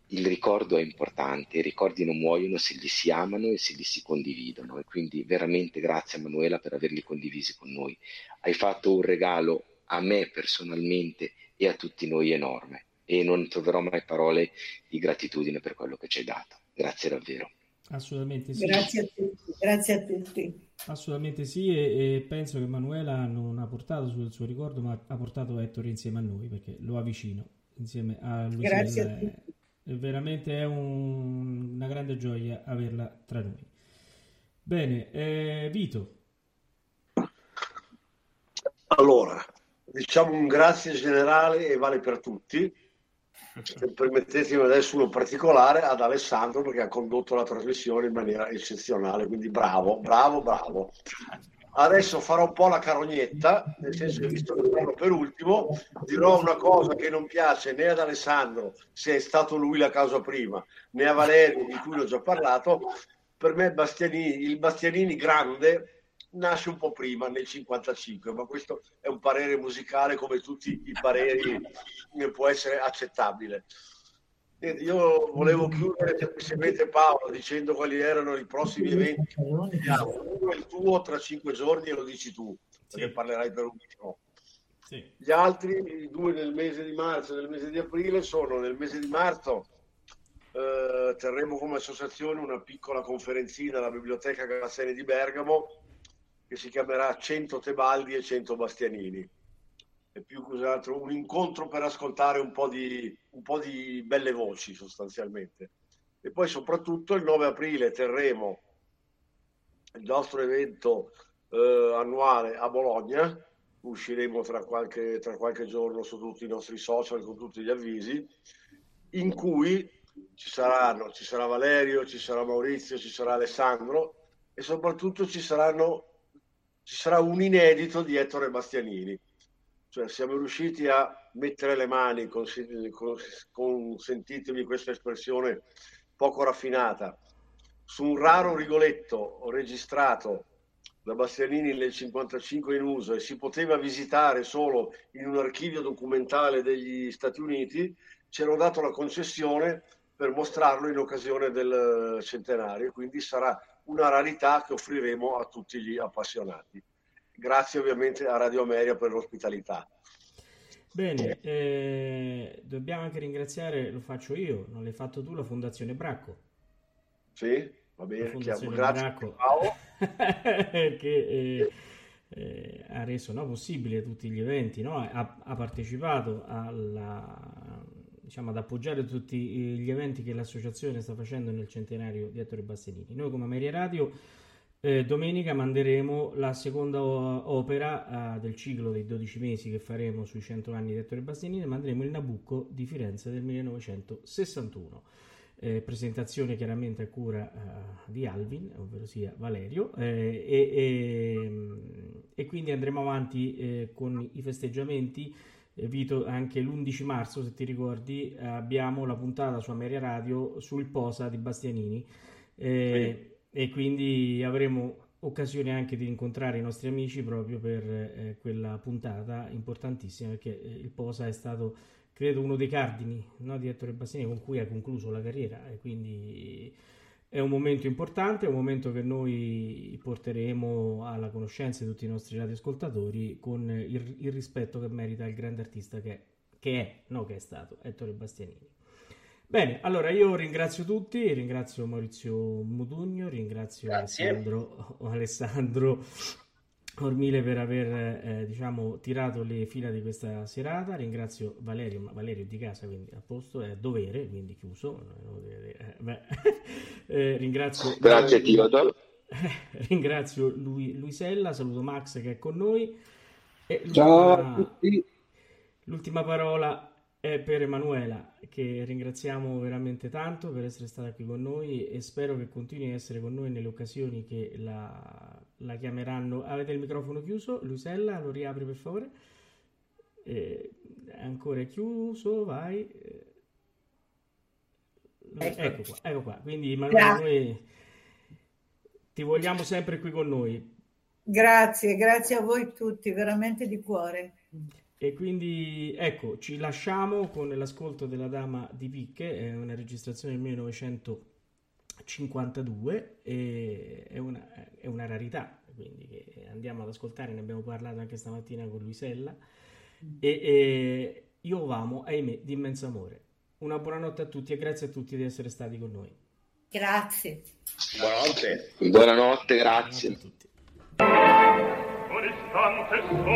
il ricordo è importante, i ricordi non muoiono se li si amano e se li si condividono. E quindi veramente grazie a Manuela per averli condivisi con noi. Hai fatto un regalo a me personalmente e a tutti noi enorme e non troverò mai parole di gratitudine per quello che ci hai dato. Grazie davvero. Assolutamente sì. Grazie a tutti. Grazie a tutti. Assolutamente sì e, e, penso che Manuela non ha portato sul suo ricordo ma ha portato Ettore insieme a noi perché lo avvicino insieme a lui. Grazie a tutti. È, veramente è un, una grande gioia averla tra noi. Bene, eh, Vito. Allora, diciamo un grazie generale e vale per tutti permettetemi adesso uno particolare ad Alessandro perché ha condotto la trasmissione in maniera eccezionale, quindi bravo, bravo, bravo. Adesso farò un po' la carognetta, nel senso che visto che parlo per ultimo, dirò una cosa che non piace né ad Alessandro, se è stato lui la causa prima, né a Valerio, di cui ho già parlato. Per me Bastianini, il Bastianini grande nasce un po' prima, nel 55, ma questo è un parere musicale come tutti i pareri può essere accettabile. Io volevo chiudere semplicemente Paolo dicendo quali erano i prossimi eventi. Uno è il tuo tra cinque giorni e lo dici tu, perché sì. parlerai per ultimo. Sì. Gli altri, i due nel mese di marzo e nel mese di aprile, sono nel mese di marzo eh, terremo come associazione una piccola conferenzina alla Biblioteca Grasseni di Bergamo che si chiamerà 100 Tebaldi e 100 Bastianini. È più che altro un incontro per ascoltare un po, di, un po' di belle voci sostanzialmente. E poi soprattutto il 9 aprile terremo il nostro evento eh, annuale a Bologna, usciremo tra qualche, tra qualche giorno su tutti i nostri social con tutti gli avvisi, in cui ci saranno, ci sarà Valerio, ci sarà Maurizio, ci sarà Alessandro e soprattutto ci saranno ci sarà un inedito di Ettore Bastianini. Cioè siamo riusciti a mettere le mani, consentitemi questa espressione poco raffinata, su un raro rigoletto registrato da Bastianini nel 55 in uso e si poteva visitare solo in un archivio documentale degli Stati Uniti, ci hanno dato la concessione per mostrarlo in occasione del centenario, quindi sarà una rarità che offriremo a tutti gli appassionati. Grazie ovviamente a Radio Ameria per l'ospitalità. Bene, eh, dobbiamo anche ringraziare, lo faccio io, non l'hai fatto tu, la Fondazione Bracco. Sì, va bene, Fondazione grazie Bracco, che eh, eh, ha reso no, possibile tutti gli eventi, no? ha, ha partecipato alla, diciamo, ad appoggiare tutti gli eventi che l'associazione sta facendo nel centenario di Ettore Bastianini. Noi come Ameria Radio eh, domenica manderemo la seconda opera eh, del ciclo dei 12 mesi che faremo sui 100 anni di Ettore Bastianini, manderemo il Nabucco di Firenze del 1961. Eh, presentazione chiaramente a cura uh, di Alvin, ovvero sia Valerio, eh, e, e, e, quindi andremo avanti eh, con i festeggiamenti eh, Vito, anche l'11 marzo, se ti ricordi, abbiamo la puntata su Ameria Radio sul Posa di Bastianini eh, sì. e quindi avremo occasione anche di incontrare i nostri amici proprio per eh, quella puntata importantissima perché eh, il Posa è stato credo uno dei cardini no, di Ettore Bastiani con cui ha concluso la carriera e quindi è un momento importante, è un momento che noi porteremo alla conoscenza di tutti i nostri radioascoltatori con il, il rispetto che merita il grande artista che, che è, no che è stato, Ettore Bastianini. Bene, allora io ringrazio tutti, ringrazio Maurizio Mutugno, ringrazio Alessandro, Alessandro Ormile per aver eh, diciamo, tirato le fila di questa serata. Ringrazio Valerio, ma Valerio è di casa, quindi a posto, è a dovere, quindi chiuso. Eh, eh, ringrazio Grazie Teodoro. ringrazio lui, Luisella, saluto Max che è con noi. E Ciao a tutti. L'ultima parola è per Emanuela, che ringraziamo veramente tanto per essere stata qui con noi e spero che continui a essere con noi nelle occasioni che la, la chiameranno. Avete il microfono chiuso? Luisella, lo riapri per favore. Eh, ancora chiuso, vai. Eh, ecco. ecco qua, ecco qua. Quindi Manuela, noi ti vogliamo sempre qui con noi. Grazie, grazie a voi tutti, veramente di cuore. E quindi ecco, ci lasciamo con l'ascolto della Dama di Picche, è una registrazione del 1900. 52 è una, è una rarità, quindi andiamo ad ascoltare, ne abbiamo parlato anche stamattina con Luisella. Mm. E, e, io amo, ahimè, di immenso amore. Una buonanotte a tutti e grazie a tutti di essere stati con noi. Grazie. Buonanotte. Buonanotte, grazie. Buonanotte a tutti. Un istante solo,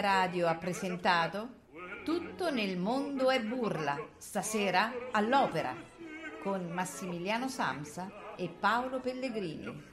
Radio ha presentato Tutto nel mondo è burla Stasera all'opera con Massimiliano Samsa e Paolo Pellegrini.